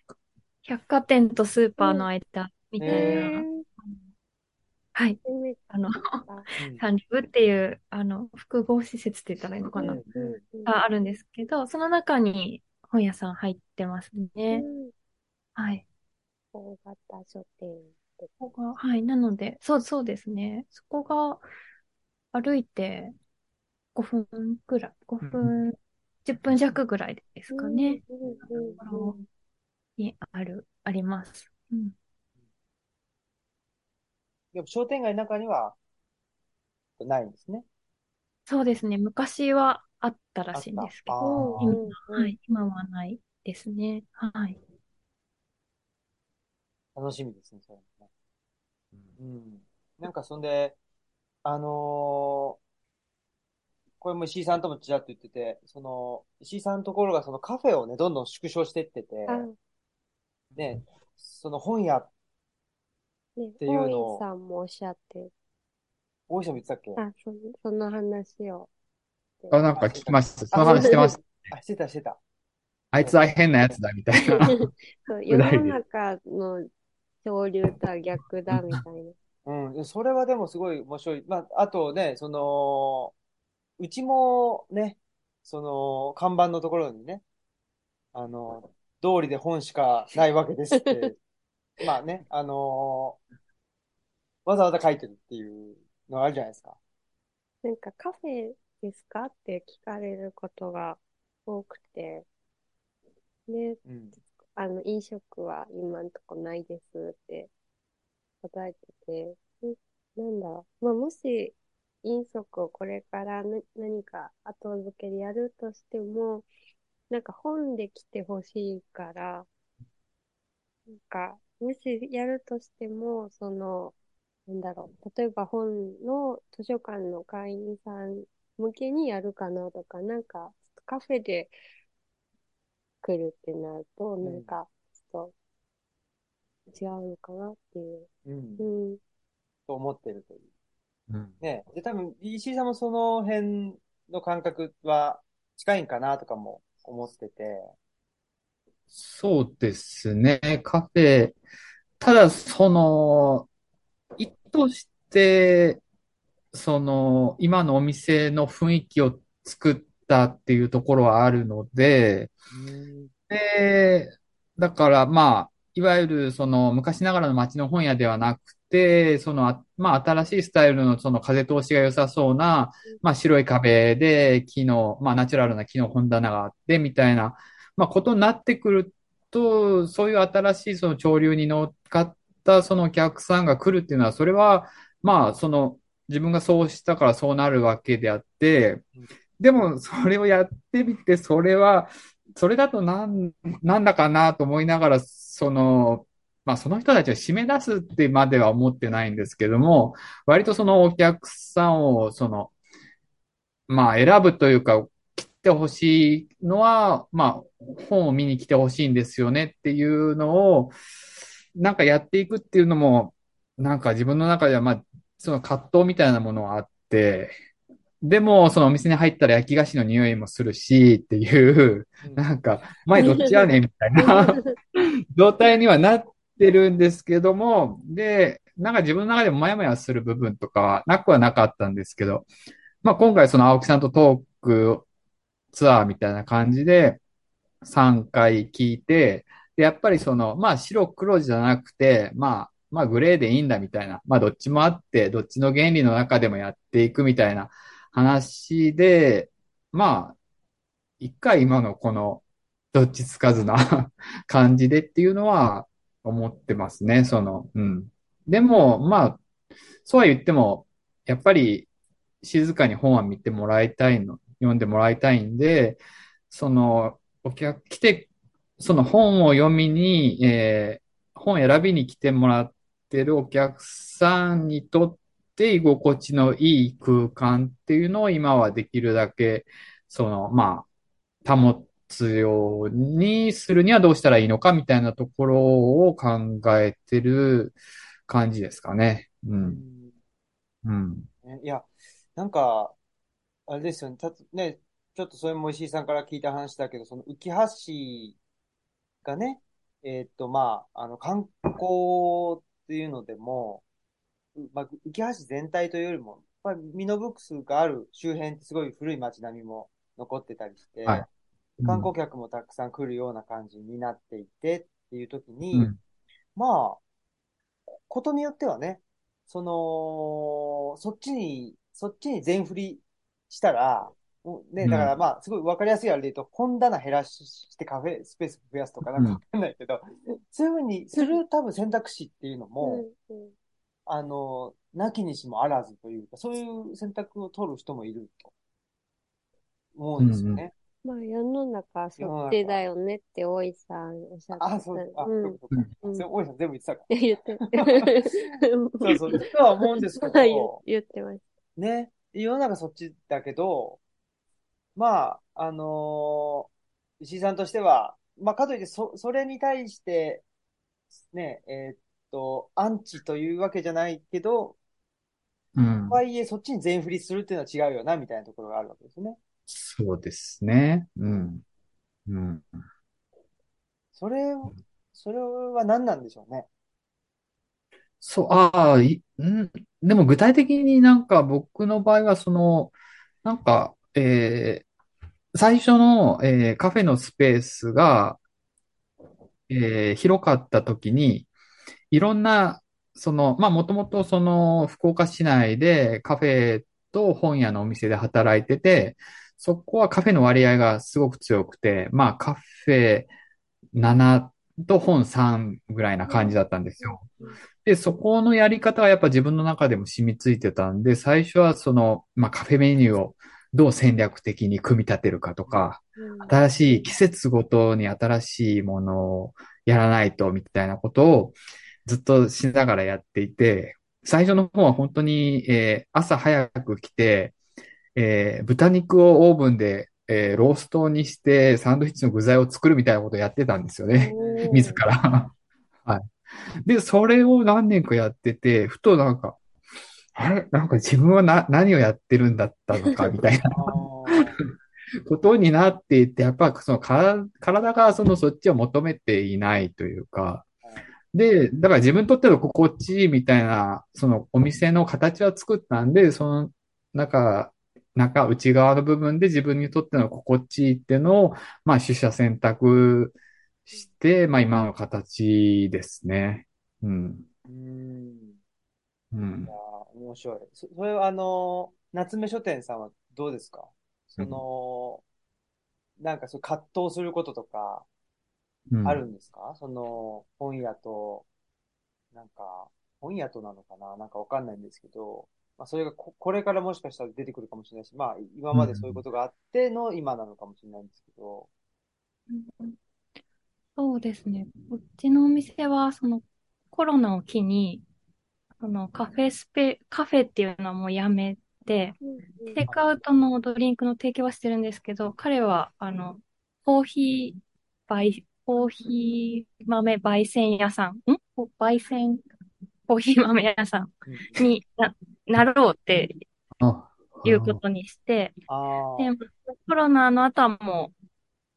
百貨店とスーパーの間みたいへな、ー。はい、あの、サンリブっていう、あの、複合施設って言ったらいいのかな、うんうんがあるんですけど、その中に本屋さん入ってますね。うんはい。大型書店って。ここが、はい。なので、そう、そうですね。そこが歩いて5分ぐらい、5分、10分弱ぐらいですかね。うんうにある、あります。うん。でも商店街の中には、ないんですね？そうですね。昔はあったらしいんですけあど、今うんはい。今はないですね。はい。楽しみですね、それもね。うん。なんかそんで、あのーこれも石井さんともちらっと言ってて、その、石井さんのところがそのカフェをね、どんどん縮小していってて、あ、ね、その本屋、ね、ていうのを大井さんもおっしゃって、大石さんも言ってたっけ？あ、そその話を。あ、なんか聞きました。その話してました。あ、してた、してた。あいつは変なやつだ、みたいな。[laughs] そう世の中の潮流とは逆だみたいな。うん、それはでもすごい面白い。まあ、あとね、その、うちもね、その、看板のところにね、あの、通りで本しかないわけですって、[laughs] まあね、あのわざわざ書いてるっていうのがあるじゃないですか。なんかカフェですか？って聞かれることが多くて、で、うん。あの、飲食は今んとこないですって答えてて、んなんだ？ろう。まあ、もし飲食をこれからな何か後付けでやるとしても、なんか本で来てほしいから、なんか、もしやるとしても、その、なんだろう。例えば本の図書館の会員さん向けにやるかなとか、なんか、カフェで来るってなると、んなんか、ちょっと違うのかなっていう。うんう。ん。と思ってるという。うんね。で、多分、石井さんもその辺の感覚は近いんかなとかも思ってて。そうですね。カフェ。ただ、その、意図して、その、今のお店の雰囲気を作ったっていうところはあるので、うん。で、だからまあ、いわゆるその昔ながらの街の本屋ではなくて、その、あまあ、新しいスタイルのその風通しが良さそうな、まあ、白い壁で木の、まあ、ナチュラルな木の本棚があって、みたいな、まあ、ことになってくると、そういう新しいその潮流に乗っかったそのお客さんが来るっていうのは、それは、まあ、その、自分がそうしたからそうなるわけであって、でも、それをやってみて、それは、それだとなん、なんだかなと思いながら、その、まあその人たちを締め出すってまでは思ってないんですけども、割とそのお客さんを、その、まあ選ぶというか、来てほしいのは、まあ本を見に来てほしいんですよねっていうのを、なんかやっていくっていうのも、なんか自分の中ではまあ、その葛藤みたいなものがあって、でも、そのお店に入ったら焼き菓子の匂いもするし、っていう、なんか、前どっちやねんみたいな [laughs] 状態にはなってるんですけども、で、なんか自分の中でもマヤマヤする部分とかはなくはなかったんですけど、まあ今回その青木さんとトークツアーみたいな感じで3回聞いて、で、やっぱりその、まあ白黒じゃなくて、まあ、まあグレーでいいんだみたいな、まあどっちもあって、どっちの原理の中でもやっていくみたいな話で、まあ、一回今のこのどっちつかずな [laughs] 感じでっていうのは思ってますね。その、うん。でも、まあ、そうは言っても、やっぱり静かに本は見てもらいたいの、読んでもらいたいんで、その、お客、来て、その本を読みに、えー、本選びに来てもらってるお客さんにとって、居心地のいい空間っていうのを今はできるだけ、その、まあ、保つようにするにはどうしたらいいのかみたいなところを考えてる感じですかね。うん。うん。いや、なんか、あれですよね。たね、ちょっとそれも石井さんから聞いた話だけど、その浮橋がね、えー、っと、まあ、あの、観光っていうのでも、まあ、浮橋全体というよりも、やっぱりミノブックスがある周辺ってすごい古い街並みも残ってたりして、はい、観光客もたくさん来るような感じになっていてっていう時に、うん、まあ、ことによってはね、その、そっちに、そっちに全振りしたら、ね、だからまあ、すごいわかりやすいあれで言うと、本棚減らしてカフェスペース増やすとかなんかわかんないけど、うん、そういうふうにする多分選択肢っていうのも、あの、なきにしもあらずというか、そういう選択を取る人もいると思うんですよね。まあ、世の中、そっちだよねって、大井さんおっしゃってあ、そう、あ、うん、そうか。うん、大井さん全部言ってたか。言って。[laughs] そうそう、[laughs] とは思うんですけど。言ってます。ね。世の中そっちだけど、まあ、あのー、石井さんとしては、まあ、かといって、そ、それに対して、ね、えー、っと、アンチというわけじゃないけど、うん。とはいえ、そっちに全振りするっていうのは違うよな、みたいなところがあるわけですね。そうですね。うん。うん。それ、それは何なんでしょうね？そう、ああ、い、ん、でも具体的になんか僕の場合はその、なんか、えー、最初の、えー、カフェのスペースが、えー、広かった時に、いろんな、その、まあ、もともとその、福岡市内でカフェと本屋のお店で働いてて、そこはカフェの割合がすごく強くて、まあ、カフェ7と本3ぐらいな感じだったんですよ。で、そこのやり方はやっぱ自分の中でも染みついてたんで、最初はその、まあ、カフェメニューをどう戦略的に組み立てるかとか、新しい季節ごとに新しいものをやらないとみたいなことをずっとしながらやっていて、最初の方は本当に、えー、朝早く来て、えー、豚肉をオーブンで、えー、ローストにしてサンドイッチの具材を作るみたいなことをやってたんですよね。自ら。[laughs] はい。で、それを何年かやってて、ふとなんか、あれ？なんか自分はな、何をやってるんだったのか、[laughs] みたいなことになっていて、やっぱその体がそのそっちを求めていないというか、で、だから自分にとっての心地いいみたいな、そのお店の形は作ったんで、その中、中、内側の部分で自分にとっての心地いいっていうのを、まあ、取捨選択して、まあ、今の形ですね。うん。うんうんいや。ー面白い。そそれはあの、夏目書店さんはどうですか？その、なんかそう葛藤することとかうんあるんですか、その本屋と、なんか、本屋となのかな？なんかわかんないんですけど、まあそれがここれからもしかしたら出てくるかもしれないし、まあ今までそういうことがあっての今なのかもしれないんですけど、うん。そうですね。こっちのお店は、そのコロナを機に、そのカフェスペ、カフェっていうのはもうやめて、うんテイクアウトのドリンクの提供はしてるんですけど、彼は、あの、コーヒー、焙、コーヒー豆焙煎屋さん、ん？焙煎、コーヒー豆屋さん。にななろうってあ。いうことにして、で、コロナの後はもう、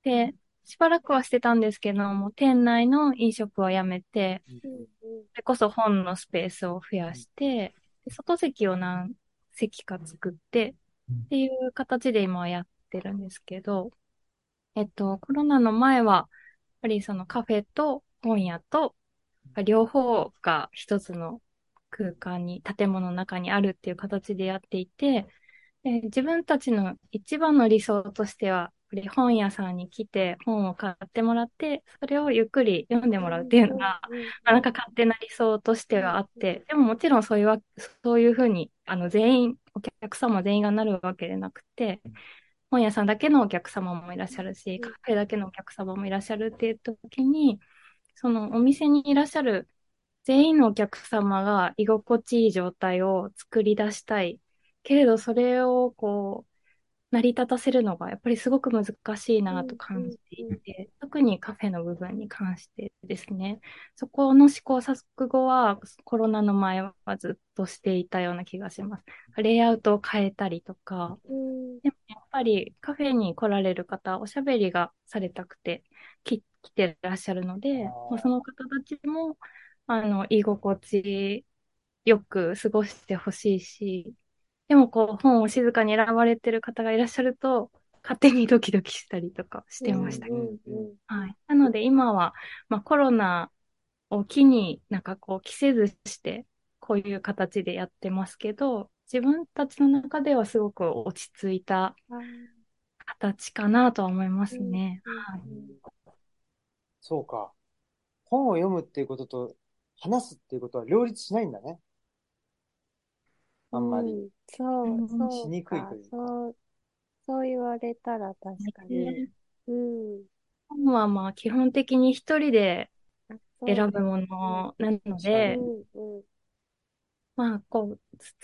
で、しばらくはしてたんですけども、店内の飲食はやめて、それこそ本のスペースを増やして、で外席を何席か作って、っていう形で今はやってるんですけど、えっと、コロナの前は、ぱりそのカフェと本屋と、両方が一つの空間に、建物の中にあるっていう形でやっていて、で自分たちの一番の理想としては、本屋さんに来て本を買ってもらって、それをゆっくり読んでもらうっていうのが、なんか勝手な理想としてはあって、でももちろんそういうわ、そういうふうに、あの全員、お客様全員がなるわけでなくて、本屋さんだけのお客様もいらっしゃるし、カフェだけのお客様もいらっしゃるっていう時に、そのお店にいらっしゃる全員のお客様が居心地いい状態を作り出したい。けれどそれをこう、成り立たせるのがやっぱりすごく難しいなと感じていて、特にカフェの部分に関してですね。そこの試行錯誤はコロナの前はずっとしていたような気がします。レイアウトを変えたりとか、うんでもやっぱりカフェに来られる方、おしゃべりがされたくてき来てらっしゃるので、その方たちも、あの、居心地よく過ごしてほしいし、でもこう、本を静かに選ばれてる方がいらっしゃると、勝手にドキドキしたりとかしてましたけど。うんうんうんはい。なので今は、まあコロナを機になんかこう、着せずして、こういう形でやってますけど、自分たちの中ではすごく落ち着いた形かなとは思いますね。そうか。本を読むっていうことと話すっていうことは両立しないんだね。あんまり。うん。そううんそうしにくいかというか。そう、そう言われたら確かに。うん。本はまあ基本的に一人で選ぶものなので、うんうん。まあこう、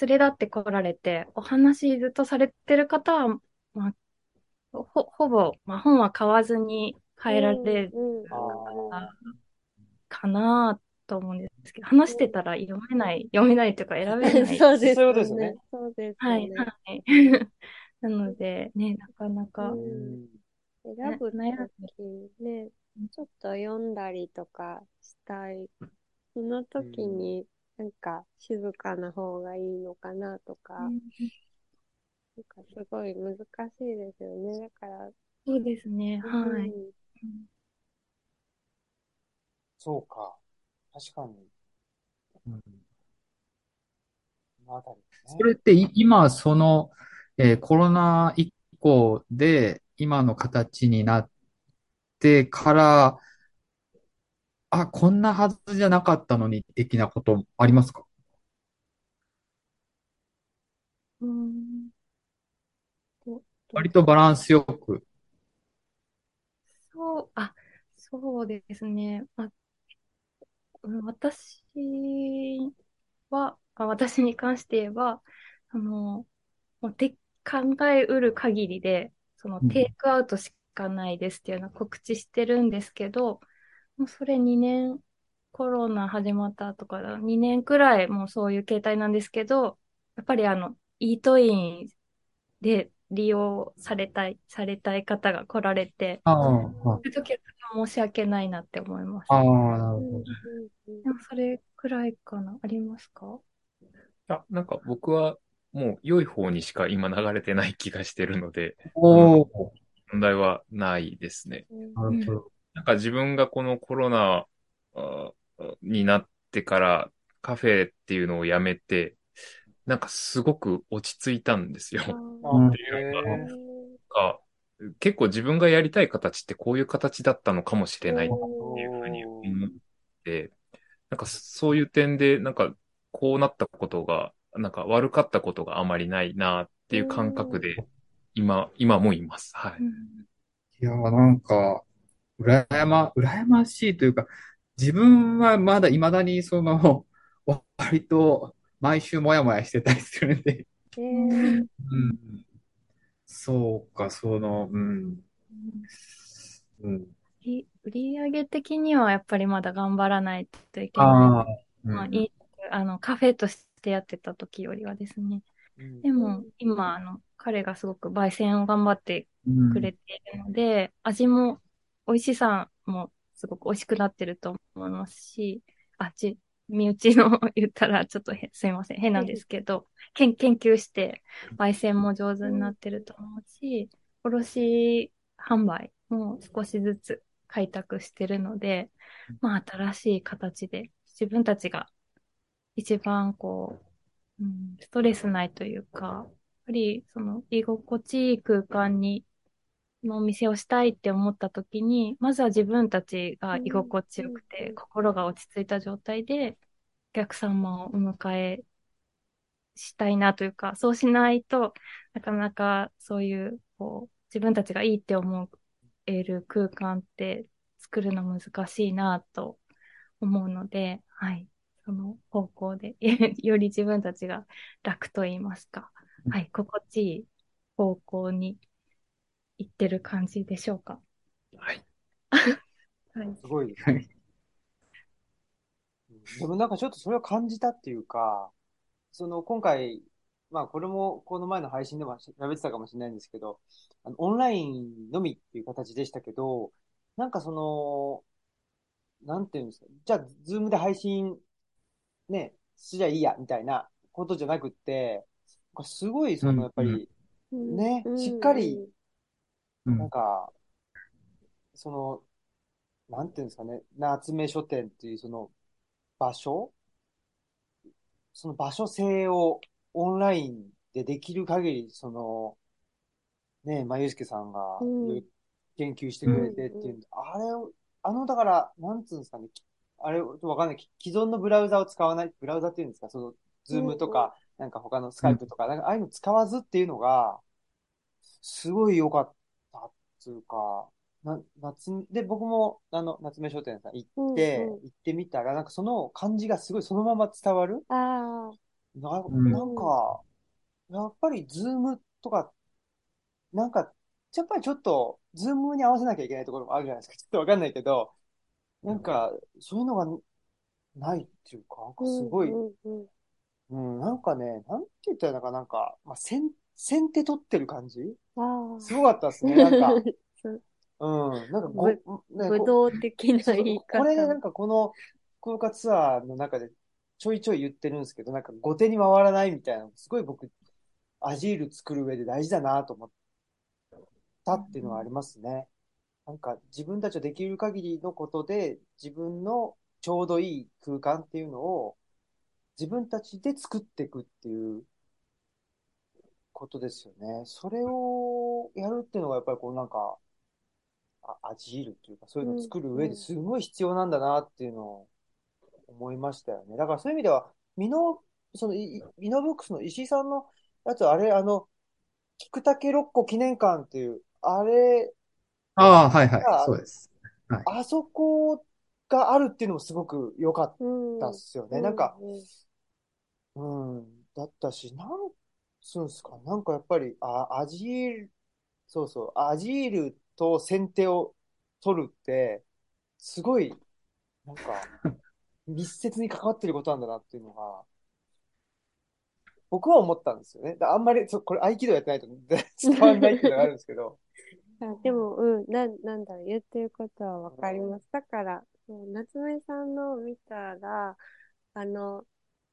連れ立って来られて、お話ずっとされてる方は、まあ、ほ、ほぼ、まあ本は買わずに帰られるかなと思うんですけど、話してたら読めない、読めないというか選べない。[laughs] そうですそういうことですよね。そうですはい。はい。[laughs] なので、ね、なかなか、選ぶと悩んきね、ちょっと読んだりとかしたい。その時に、なんか静かな方がいいのかなとか、なんかすごい難しいですよね。だから、そうですね、はい。うんそうか。確かに。うんこのあたりですねそれってい今、その、えーコロナ以降で今の形になってから、あ、こんなはずじゃなかったのに的なことありますか？うんど割とバランスよく。そう、あ、そうですね。まうん私は、あ私に関して言えば、あの、もうて考えうる限りで、そのうん。テイクアウトしかないですっていうのは告知してるんですけど、もうそれ2年、コロナ始まったとかだ、2年くらいもうそういう形態なんですけど、やっぱりあの、イートインで利用されたい、されたい方が来られて、ああ、あそういう時は申し訳ないなって思います。あ、なるほうんど。うんでもそれくらいかなありますか？あ、なんか僕はもう良い方にしか今流れてない気がしてるので、おお、問題はないですね。うんなるほど。なんか自分がこのコロナあになってからカフェっていうのをやめて、なんかすごく落ち着いたんですよ。結構自分がやりたい形ってこういう形だったのかもしれないっおていうふうに思ーって、なんかそういう点で、なんかこうなったことが、なんか悪かったことがあまりないなっていう感覚で、今、今もいます。はい。いやー、なんか、羨ま、羨ましいというか、自分はまだ未だにその、割と毎週もやもやしてたりするんで、えーうん。そうか、その、うん。うん。い売り上げ的にはやっぱりまだ頑張らないといけない。ああ、まあ、うんいい、あの、カフェとしてやってた時よりはですね。うんでも、今、あの、彼がすごく焙煎を頑張ってうんくれているので、味も、美味しさもすごく美味しくなってると思いますし、あっち、身内の言ったらちょっとすいません、変なんですけど、研研究して焙煎も上手になってると思うし、卸販売も少しずつ開拓してるので、まあ新しい形で自分たちが一番こう、うん、ストレスないというか、やっぱりその居心地いい空間にのお店をしたいって思った時に、まずは自分たちが居心地よくて、うん心が落ち着いた状態で、お客様をお迎えしたいなというか、そうしないとなかなかそういう、こう、自分たちがいいって思える空間って作るの難しいなと思うので、はい。その方向で、[laughs] より自分たちが楽と言いますか、はい。心地いい方向に行ってる感じでしょうか？はい。[laughs] はい。すごいですね。うんでもなんかちょっとそれを感じたっていうか、その今回、まあこれもこの前の配信でも喋ってたかもしれないんですけど、あのオンラインのみっていう形でしたけど、なんかその、なんていうんですか、じゃあズームで配信ね、すりゃいいや、みたいなことじゃなくって、すごいそのやっぱり、ねうんしっかりうんなんか、その、なんていうんですかね、夏目書店っていうその場所？その場所性をオンラインでできる限り、その、ね、まゆすけさんがうん。研究してくれてっていうん。で、あれを、あの、だから、なんつうんですかね、きあれ、わかんない、き既存のブラウザを使わない、ブラウザっていうんですか、その、ズームとか、なんか他のスカイプとか、なんかああいうの使わずっていうのが、すごい良かったっていうか、な、夏、で、僕も、あの、夏目書店さん行って、うんうん。行ってみたら、なんかその感じがすごいそのまま伝わる。ああ、な、うん。なんか、やっぱりズームとか、なんか、やっぱりちょっと、ズームに合わせなきゃいけないところもあるじゃないですか。[laughs] ちょっとわかんないけど、なんか、そういうのがないっていうか、なんかすごい、うんうんうん、なんかね、なんて言ったらいいのかな、なんか、まあ、先、先手取ってる感じすごかったですね。なんか、[laughs] ううん、なんかご、ぶね、ぶこどう的な言いこれなん方。かこの福岡ツアーの中でちょいちょい言ってるんですけど、なんか後手に回らないみたいなの、すごい僕、アジール作る上で大事だなと思ったっていうのはありますね。なんか自分たちはできる限りのことで自分のちょうどいい空間っていうのを自分たちで作っていくっていうことですよね。それをやるっていうのがやっぱりこうなんか、あアジールっていうかそういうのを作る上ですごい必要なんだなっていうのを思いましたよね。だからそういう意味では、ミノ、その、いミノブックスの石井さんのやつ、あれ、あの、菊竹六甲記念館っていう、あれ、ああ、はいはいあ、そうです。あそこがあるっていうのもすごく良かっうんたっすよね。なんか、うんうん、だったし、なんつうんすか、なんかやっぱり、あ、アジール、そうそう、アジールと先手を取るって、すごい、なんか、[laughs] 密接に関わってることなんだなっていうのが、僕は思ったんですよね。だあんまり、そこれ合気道やってないと [laughs] 伝わんないっていうのがあるんですけど、[laughs] あでも、うん、なん、なんだろう、言ってることはわかります。だから、夏目さんの見たら、あの、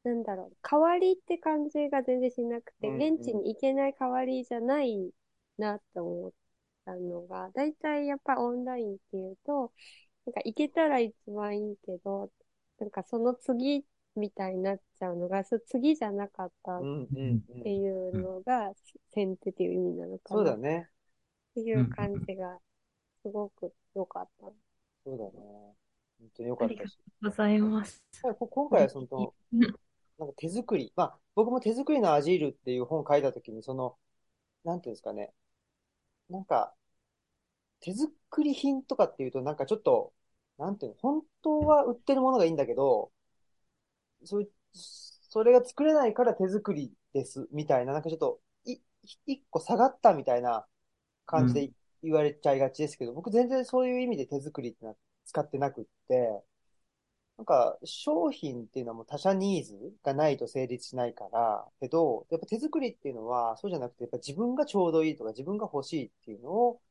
なんだろう、代わりって感じが全然しなくて、うんうん現地に行けない代わりじゃないなって思ったのが、だいたいやっぱオンラインっていうと、なんか行けたら一番いいけど、なんかその次みたいになっちゃうのが、そう次じゃなかったっ。ていうのが、先手っていう意味なのかなっそうだね。ていう感じが、すごく良かった。そうだね。本当によかったし。ございます。やっぱりこ今回はその、うんなんか手作り。まあ、僕も手作りのアジールっていう本を書いたときに、その、なんていうんですかね。なんか、手作り品とかっていうと、なんかちょっと、なんていうの、本当は売ってるものがいいんだけど、そそれが作れないから手作りです、みたいな、なんかちょっと、い、一個下がったみたいな感じで言われちゃいがちですけど、僕全然そういう意味で手作りってのは使ってなくって、なんか、商品っていうのはもう他社ニーズがないと成立しないから、けど、やっぱ手作りっていうのは、そうじゃなくて、やっぱ自分がちょうどいいとか、自分が欲しいっていうのを、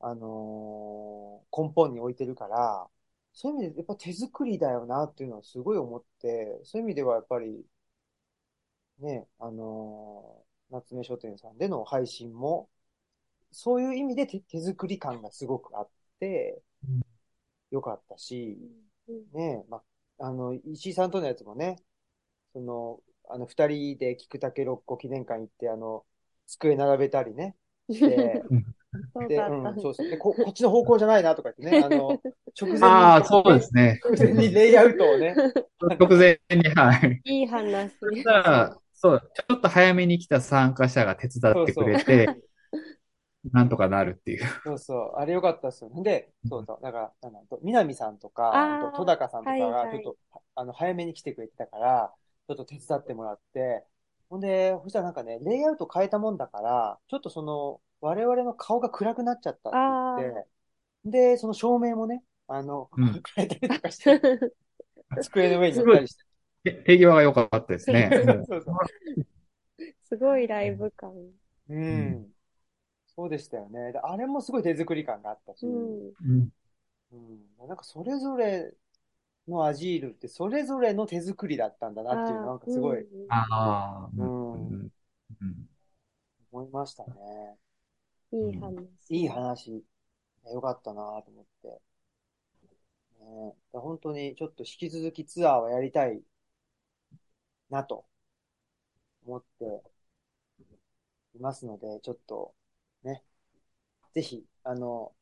あのー根本に置いてるから、そういう意味で、やっぱ手作りだよなっていうのはすごい思って、そういう意味ではやっぱり、ね、あのー夏目書店さんでの配信も、そういう意味で手、手作り感がすごくあって、よかったし、ねえ、ま、あの、石井さんとのやつもね、その、あの、二人で菊竹六甲記念館行って、あの、机並べたりね、して、[laughs] で、そうん、そうそう。で、こ、こっちの方向じゃないなとか言ってね、あの、[laughs] 直前に、ああ、そうですね。直前にレイアウトをね、直前に、はい。いい話。そしたら、そう、ちょっと早めに来た参加者が手伝ってくれて、なんとかなるっていう。そうそう、あれよかったっすよ。で、そうそう、だから、なんだ、南さんとか、戸高さんとかが、はいはいちょっと、あの、早めに来てくれてたから、ちょっと手伝ってもらって、ほんで、そしたらなんかね、レイアウト変えたもんだから、ちょっとその、我々の顔が暗くなっちゃったって言って、で、その照明もね、あの、うん変えたりとかして、[laughs] 机の上に乗ったりして。手手際が良かったですね。もそうそう。すごいライブ感。うん。そうでしたよね。であれもすごい手作り感があったし、うん。ううんうん、なんかそれぞれのアジールってそれぞれの手作りだったんだなっていうのなんかすごいうんああ、ううんんうん思いましたね。いい話。いい話。よかったなと思って。ね、だ本当にちょっと引き続きツアーはやりたいなと思っていますので、ちょっとね、ぜひ、あの、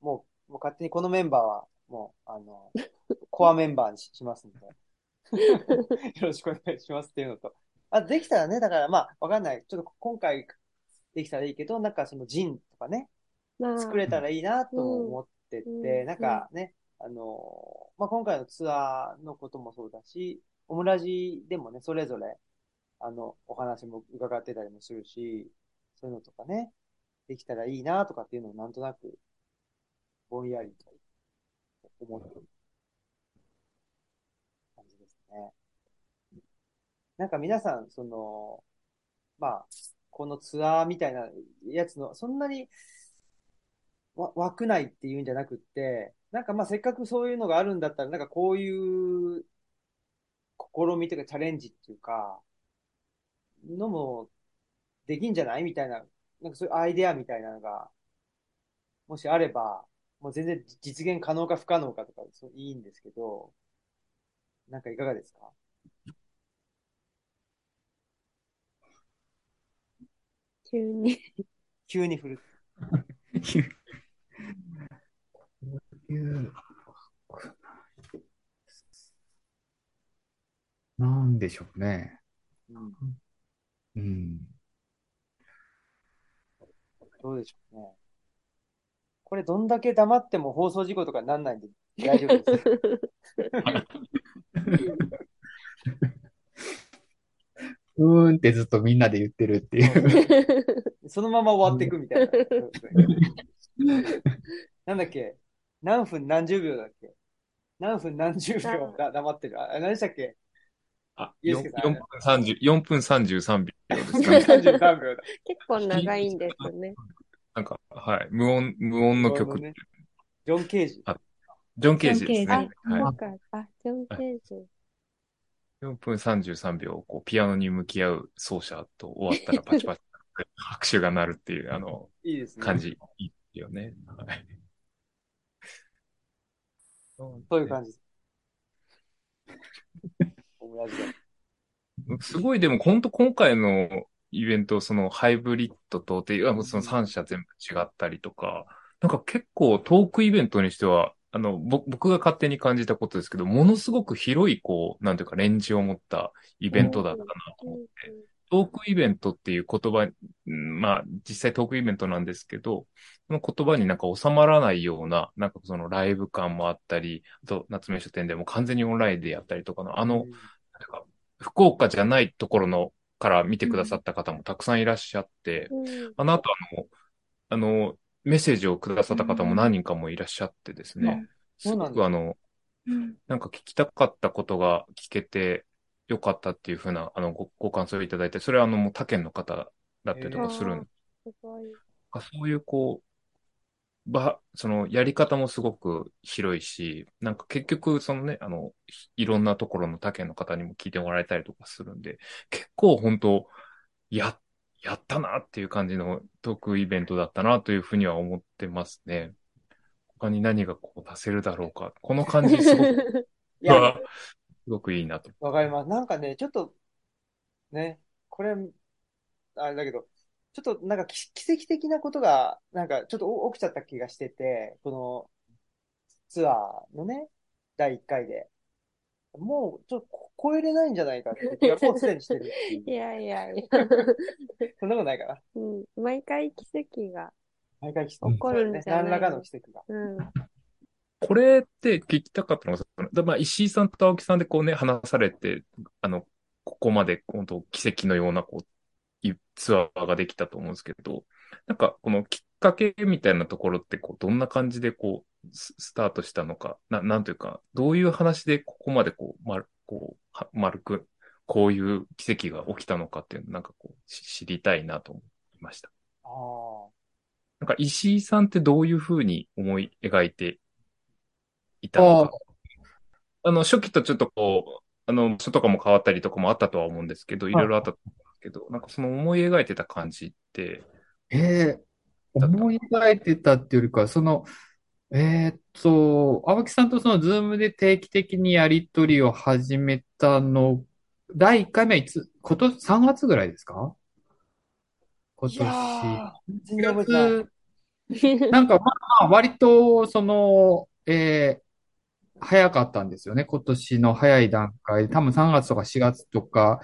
もう、もう勝手にこのメンバーはもう、あの、[laughs] コアメンバーにししますんで、[laughs] よろしくお願いしますっていうのと、あ、できたらね、だからまあ、わかんない。ちょっと今回できたらいいけど、なんかそのジンとかね、まあ、作れたらいいなとも思ってて、うん。なんかね、あのまあ、今回のツアーのこともそうだし、オムラジでもね、それぞれ、あの、お話も伺ってたりもするし、そういうのとかね、できたらいいなとかっていうのをなんとなく、ぼんやりと思ってる感じですね。なんか皆さん、その、まあ、このツアーみたいなやつの、そんなにわ枠内っていうんじゃなくって、なんかまあせっかくそういうのがあるんだったら、なんかこういう試みというかチャレンジっていうか、のもできんじゃないみたいな、なんかそういうアイデアみたいなのが、もしあれば、もう全然実現可能か不可能かとかそういいんですけど、なんかいかがですか？急に。急に振る。い [laughs] うなんでしょうね。うん、うん。どうでしょうね。これどんだけ黙っても放送事故とかになんないんで大丈夫です。[laughs] うーんってずっとみんなで言ってるっていう。そのまま終わっていくみたいな。なんだっけ？何分何十秒だっけ？何分何十秒だ？黙ってる。あ、何でしたっけ？あ、ゆう4すけさん分30、4分33秒ですかね。?33 秒だ。[laughs] 結構長いんですね。なんか、はい。無音、無音の曲。ねジョン・ケージ。ジョン・ケージですジョンね。あ、はいジョン・ケージ。4分33秒、こう、ピアノに向き合う奏者と終わったらパチパチ拍手が鳴るっていう、あの、いいですね。感じ、いいですよね。はい。[laughs] そういう感じです。[laughs] 面オムラジで。すごい、でも本当今回のイベント、そのハイブリッドとっていう、その3社全部違ったりとか、なんか結構トークイベントにしては、あの、僕が勝手に感じたことですけど、ものすごく広い、こう、なんていうか、レンジを持ったイベントだったなと思って、トークイベントっていう言葉、まあ、実際トークイベントなんですけど、その言葉になんか収まらないような、なんかそのライブ感もあったり、あと、夏目書店でも完全にオンラインでやったりとかの、あの、福岡じゃないところの、から見てくださった方もたくさんいらっしゃって、うん。あの後あの、あの、メッセージをくださった方も何人かもいらっしゃってですね、うなんだごくあの、うん。なんか聞きたかったことが聞けてよかったっていうふうな、あの、ご、ご感想をいただいて、それはあの、もう他県の方だったりとかするんすごい。あそういうこう、ば、そのやり方もすごく広いし、なんか結局そのね、あの、いろんなところの他県の方にも聞いてもらえたりとかするんで、結構本当や、やったなっていう感じのトークイベントだったなというふうには思ってますね。他に何がこう出せるだろうか。この感じすごく、[laughs] いや、[laughs] すごくいいなと。わかります。なんかね、ちょっと、ね、これ、あれだけど、ちょっとなんか奇奇跡的なことが、なんかちょっとお起きちゃった気がしてて、このツアーのね、第1回で。もうちょっとこ超えれないんじゃないかって気がもうすでにしてるっていういや [laughs] いやいや。そんなことないかな。うん、毎回奇跡が。毎回奇起こるんじゃない何らかの奇跡が。うん。これって聞きたかったのが、まあ、石井さんと青木さんでこうね、話されて、あの、ここまで、本当奇跡のような、こう、いツアーができたと思うんですけど、なんか、このきっかけみたいなところって、こう、どんな感じで、こう、ススタートしたのか、な、なんというか、どういう話でここまで、こう、まる、こう、は丸く、こういう奇跡が起きたのかっていうの、なんかこう、し知りたいなと思いました。ああ。なんか、石井さんってどういうふうに思い描いていたのか。あの、初期とちょっとこう、あの、書とかも変わったりとかもあったとは思うんですけど、いろいろあったと思うんけど、なんかその思い描いてた感じって、ええ思い描いてたっていうよりか、その、えーっと、青木さんとそのズームで定期的にやりとりを始めたの、第1回目はいつ、今年、3月ぐらいですか？今年。ー、全然覚えてない。4月なんかまあ、割と、その、えー早かったんですよね。今年の早い段階で、多分3月とか4月とか、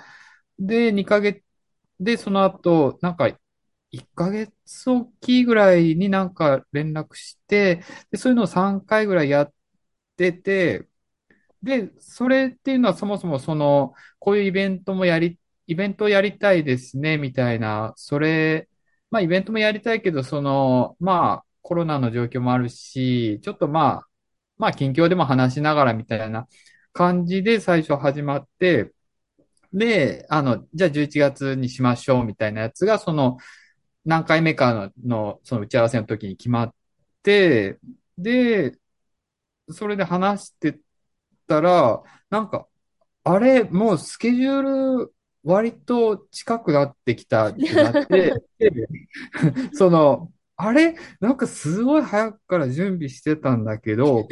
で、2ヶ月、で、その後、なんか、1ヶ月おきぐらいになんか連絡して、で、そういうのを3回ぐらいやってて、で、それっていうのはそもそもその、こういうイベントもやり、イベントをやりたいですね、みたいな、それ、まあイベントもやりたいけど、その、まあコロナの状況もあるし、ちょっとまあ、まあ近況でも話しながらみたいな感じで最初始まって、で、あの、じゃあ11月にしましょうみたいなやつが、その、何回目かの、その打ち合わせの時に決まって、で、それで話してたら、なんか、あれ、もうスケジュール割と近くなってきたってなって、[laughs] その、あれ、なんかすごい早くから準備してたんだけど、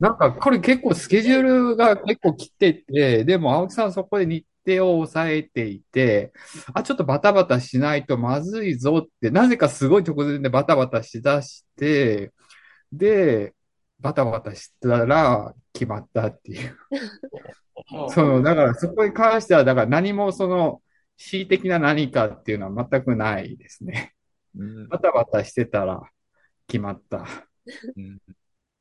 なんかこれ結構スケジュールが結構来てて、でも青木さんそこで日程を抑えていて、あ、ちょっとバタバタしないとまずいぞって、なぜかすごい直前でバタバタしだして、で、バタバタしたら決まったっていう。[laughs] その、だからそこに関しては、だから何もその、恣意的な何かっていうのは全くないですね。うんバタバタしてたら決まったうん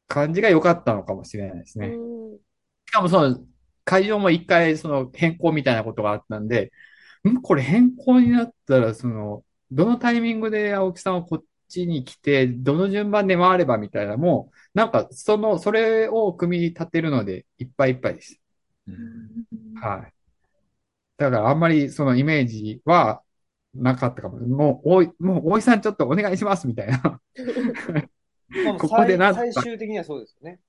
感じが良かったのかもしれないですね。うんしかもその、会場も一回その変更みたいなことがあったんで、ん？これ変更になったら、その、どのタイミングで青木さんはこっちに来て、どの順番で回ればみたいな、もう、なんか、その、それを組み立てるので、いっぱいいっぱいです。うんはい。だから、あんまりそのイメージはなかったかも。もう、おい、もう、大井さんちょっとお願いしますみたいな。[laughs] [laughs] まあここでなん最終的にはそうですよね。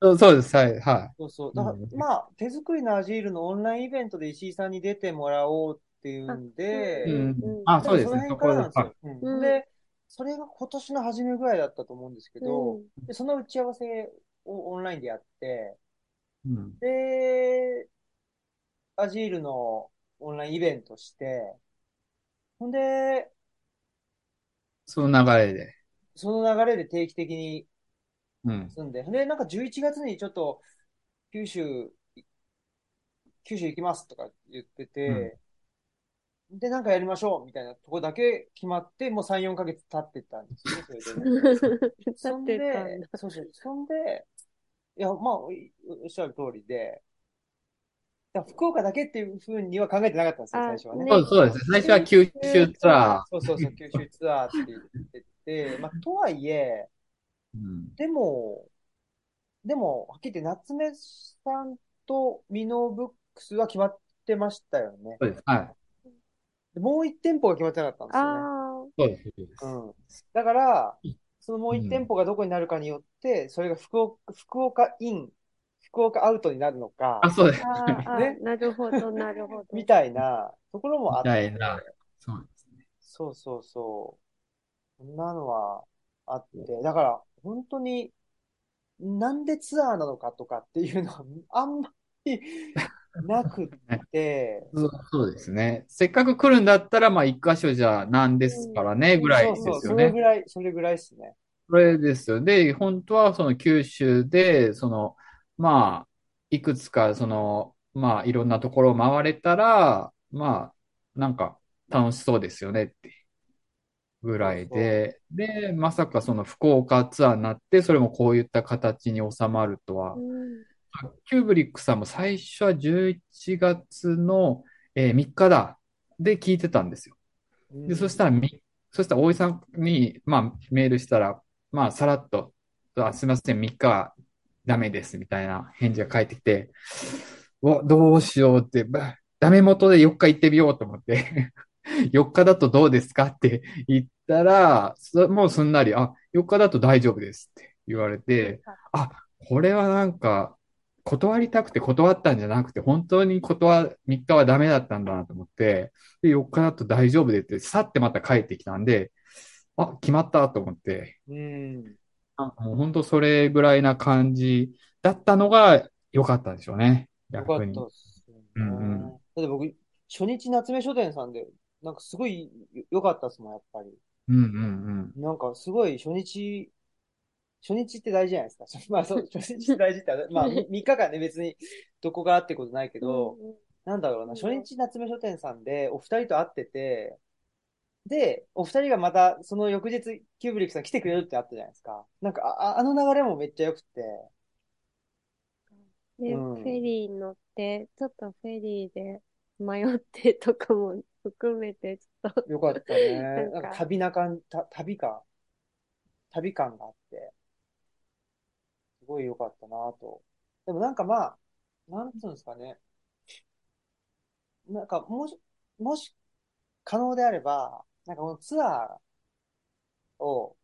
そうそうです。はい。はそうそう。だから、うんまあ、手作りのアジールのオンラインイベントで石井さんに出てもらおうっていうんで。あ、そうですね。そこで。辺からなんですはいよ。うんうんで、それが今年の初めぐらいだったと思うんですけど、うんでその打ち合わせをオンラインでやって、うん。で、アジールのオンラインイベントして、ほんで、その流れで。その流れで定期的にうん。住んで、で、なんか11月にちょっと、九州、九州行きますとか言ってて、で、なんかやりましょうみたいなとこだけ決まって、もう3、4ヶ月経ってたんですよね、それで。立そんってたんでだ。、そうそう、そんで、いや、まあ、おおっしゃる通りで、福岡だけっていうふうには考えてなかったんですよ、あ最初はね。ねそうそうですね。最初は九州ツアそうそうそう、九州ツアーって言ってて、まあ、とはいえ、ー。うん。でも、でも、はっきり言って、夏目さんとミノブックスは決まってましたよね。そうです。はい。でもう一店舗が決まってなかったんですよね。あそうです。そうですうん。だから、そのもう一店舗がどこになるかによって、それが福岡、福岡イン、福岡アウトになるのかあ、、そうです。あ、ああ、ねなるほど、なるほど。みたいなところもあってみたいな。そうですね。そうそうそう。そんなのはあって、だから、本当に、なんでツアーなのかとかっていうのは、あんまり [laughs] なくって、そうそうですね。せっかく来るんだったら、まあ、一箇所じゃなんですからね、ぐらいそうそう、ですよねそれぐ。らい、それぐらいですね。それですよ。で、本当はその九州で、その、まあ、いくつか、その、まあ、いろんなところを回れたら、まあ、なんか楽しそうですよねってぐらいで、で、まさかその福岡ツアーになって、それもこういった形に収まるとはう、ん。キューブリックさんも最初は11月の、えー3日だ、で聞いてたんですよ。で、そしたらみ、そしたら大井さんに、まあ、メールしたら、まあ、さらっと、あすみません、3日はダメです、みたいな返事が返ってきて、お、どうしようって、ばダメ元で4日行ってみようと思って、[laughs] 4日だとどうですかって言ったら、そもうすんなり、あ、4日だと大丈夫ですって言われて、あ、これはなんか、断りたくて断ったんじゃなくて、本当に断、3日はダメだったんだなと思って、で、4日だと大丈夫でって、さってまた帰ってきたんで、あ、決まったと思って、うん。あもう本当それぐらいな感じだったのが良かったでしょうね。よかっ。たっすよね。うんうんだって僕、初日夏目書店さんで、なんかすごい良かったっすもん、やっぱり。うんうんなんかすごい初日、初日って大事じゃないですか。[laughs] まあそう、初日って大事って、[laughs] まあ3日間ね、別にどこがあってことないけど、うんなんだろうな、うん初日夏目書店さんでお二人と会ってて、で、お二人がまたその翌日キューブリックさん来てくれるってあったじゃないですか。なんか、ああの流れもめっちゃ良くて、ね、うんフェリー乗って、ちょっとフェリーで迷ってとかも含めて、ちょっと、よかったね。[laughs] なんか旅な感、た旅感、旅感があって、すごい良かったなと。でもなんかまあ、なんつうんですかね。なんかもし、もし可能であれば、なんかこのツアーを、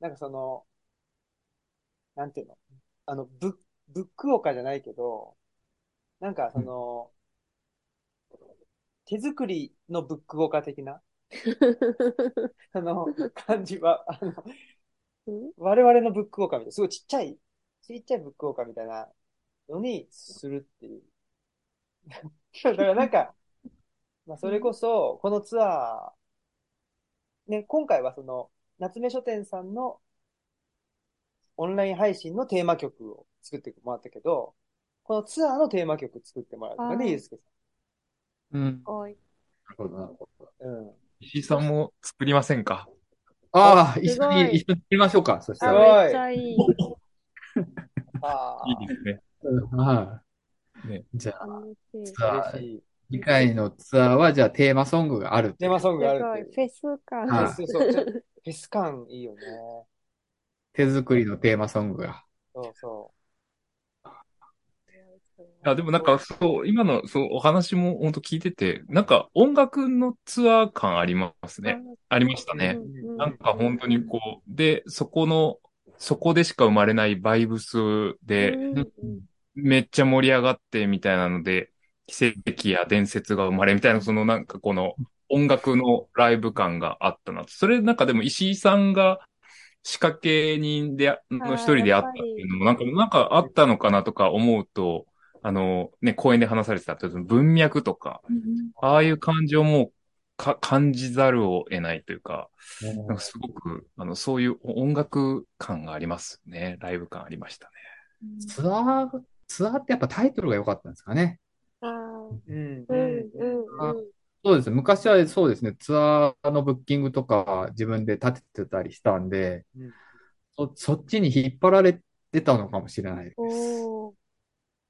なんかその、なんていうの？あの、ブッ、ブックオカじゃないけど、なんかその、手作りのブックオカ的な、[laughs] その感じは、あの、うん？我々のブックオカみたいな、すごいちっちゃい、ちっちゃいブックオカみたいなのにするっていう。[laughs] だからなんか、まあそれこそ、このツアー、ね、今回はその、夏目書店さんのオンライン配信のテーマ曲を作ってもらったけど、このツアーのテーマ曲作ってもらうとかね、あーゆうすけさうん。うん。おい。なるほど、なるほど。ん。うん。石井さんも作りませんか？ああ、す一緒に、一緒に行きましょうか。そしたあ、ら。めっちゃいい。あいいですね。うんはい。ねじゃあ、ツアー。次回のツアーは、じゃあテーマソングがあるテーマソングがある。フェス感。はいそうそ。フェス感いいよね。手作りのテーマソングが。そうそあ、でもなんか、そう、今の、そう、お話も本当聞いてて、なんか音楽のツアー感ありますね。ありましたね。なんか本当にこう、で、そこの、そこでしか生まれないバイブスで、めっちゃ盛り上がってみたいなので、奇跡や伝説が生まれみたいな、そのなんかこの音楽のライブ感があったな。それなんかでも石井さんが仕掛け人で、の一人であったっていうのもなんか、なんかあったのかなとか思うと、あの、ね、講演で話されてた、文脈とか、うんああいう感情もか感じざるを得ないというか、なんかすごく、あの、そういう音楽感がありますね。ライブ感ありましたね。ツアー、ツアーってやっぱタイトルが良かったんですかね。ああ、うん。そうですね。昔はそうですね。ツアーのブッキングとか自分で立ててたりしたんで、うんそ、そっちに引っ張られてたのかもしれないです。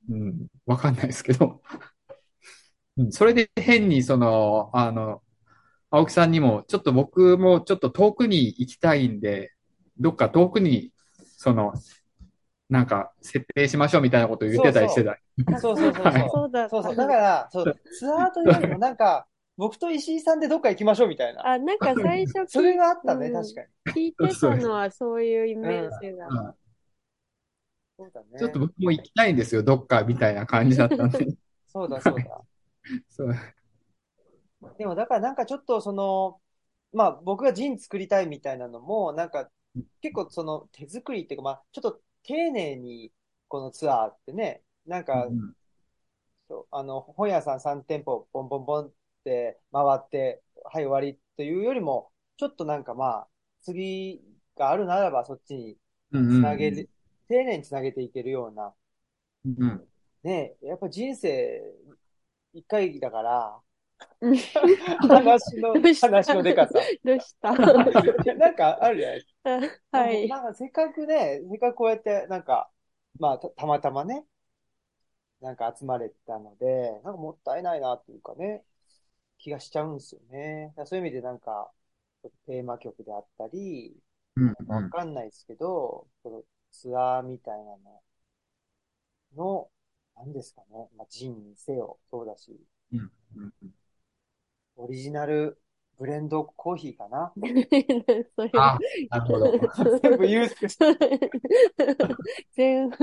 うん。わかんないですけど。[laughs] うんそれで変にその、あの、青木さんにも、ちょっと僕もちょっと遠くに行きたいんで、どっか遠くに、その、なんか設定しましょうみたいなことを言ってたりしてた。そうそうそうはいそう。そうだ。そうそう。だから、そう、ツアーというよりもなんか、僕と石井さんでどっか行きましょうみたいな。あ、なんか最初それがあったね、うん確かに。聞いてたのはそういうイメージだ。うんそうだね。ちょっと僕も行きたいんですよ、どっかみたいな感じだったんで。[laughs] そうだそうだ。[laughs] そう。でもだからなんかちょっとその、まあ僕がジン作りたいみたいなのも、なんか結構その手作りっていうか、まあちょっと丁寧にこのツアーってね、なんか、うんあの、本屋さん3店舗ボンボンボンって回って、はい終わりというよりも、ちょっとなんかまあ、次があるならばそっちにうんつなげる、丁寧につなげていけるような、うん。ね、やっぱ人生一回だから、うん話の、[laughs] 話のでかさ。どうした？[laughs] なんかあるじゃないですか。はい。なんかせっかくね、せっかくこうやって、なんか、まあた、たまたまね、なんか集まれたので、なんかもったいないなっていうかね、気がしちゃうんですよね。そういう意味でなんか、テーマ曲であったり、うん。わかんないですけど、このツアーみたいなのの、なんですかね、まあ、ジンにせよ、そうだし、うんうんオリジナルブレンドコーヒーかな。[laughs] それあ、なるほど。[laughs] 全部言う [laughs] 全部。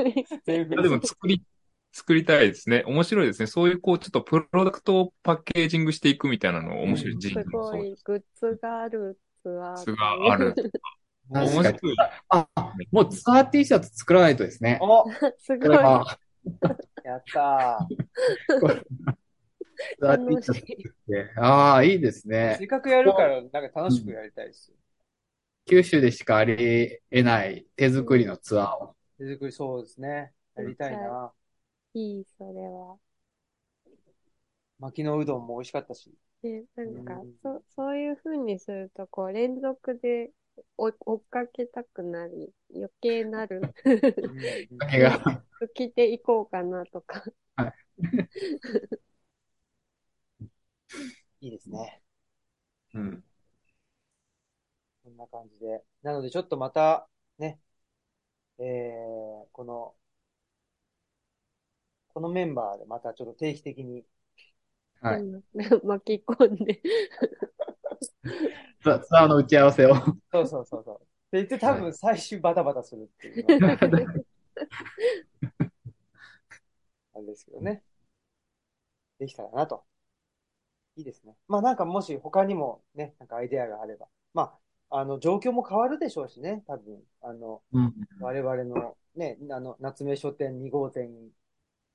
全部でも作り、作りたいですね。面白いですね。そういうこう、ちょっとプロダクトをパッケージングしていくみたいなの面白い。ジンすごい、グッズがあるツアー。ツがある。面白い。あ、もうツアー T シャツ作らないとですね。お、すごい。やったツアー T 楽シャツしい。で。ああ、いいですー。ねせ。っかくやるから、なんか楽しくやりたいです。九州でしかあり得ない手作りのツアーを。手作りそうですね。やりたいな。いい、それは。巻きのうどんも美味しかったし。ね、なんかうん、そ、そういう風にすると、こう、連続で追追っかけたくなり、余計なる。うん何が、着ていこうかなとか。[laughs] いいですね。うん。こんな感じで。なので、ちょっとまた、ね、えー、この、このメンバーでまたちょっと定期的に、はいうん [laughs] 巻き込んで。[laughs] ツアーの打ち合わせを。そうそうそうそう。って言って多分最終バタバタするっていう [laughs] あれですけどね。できたらなと。いいですね。まあなんかもし他にもね、なんかアイデアがあれば。まあ、あの、状況も変わるでしょうしね、多分。あの、うん。我々のね、あの、夏目書店2号店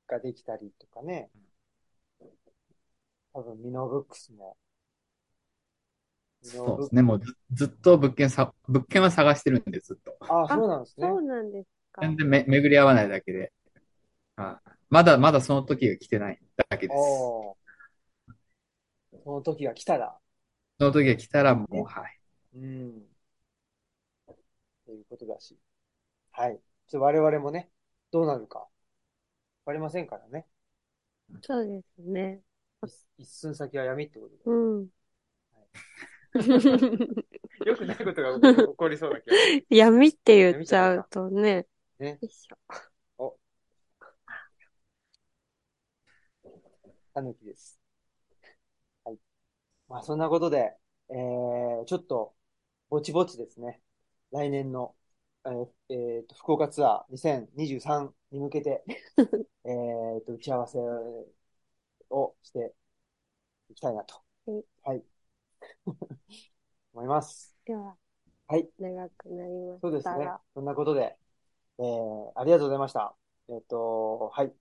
ができたりとかね。多分、ミノーブックスも。そうですね。もうずずっと物件さ、物件は探してるんで、ずっと。あ、そうなんですね。そうなんですか。全然め巡り合わないだけで。あまだまだその時が来てないだけです。おーその時が来たら。その時が来たらもう、はい。うん。ということだし。はい。ちょっと我々もね、どうなるか。わかりませんからね。そうですね。一一寸先は闇ってことで。うん。[laughs] よくないことが起こりそうだけど。[laughs] 闇って言っちゃうとね。ねよいしょたぬきです。はい。まあ、そんなことで、えー、ちょっと、ぼちぼちですね。来年の、えーえーと、福岡ツアー2023に向けて、[laughs] えーと、打ち合わせをしていきたいなと。はいはい。[laughs] 思います。では、はい。長くなりまそうですねしたが。。そんなことで、えー、ありがとうございました。えっと、はい。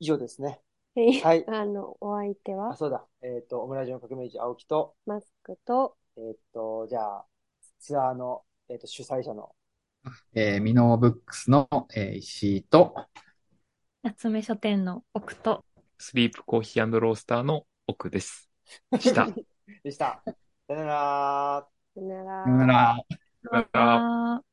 以上ですね。はいはい。あの、お相手あ、は、そうだ。えっと、オムラジオの革命児青木と、マスクと、えっと、じゃあ、ツアーの、えっと、主催者の、えー、ミノーブックスの、えー石井と、夏目書店の奥と、スリープコーヒーロースターの奥です。した。でした。さよなら。さよならさよなら。さよならあー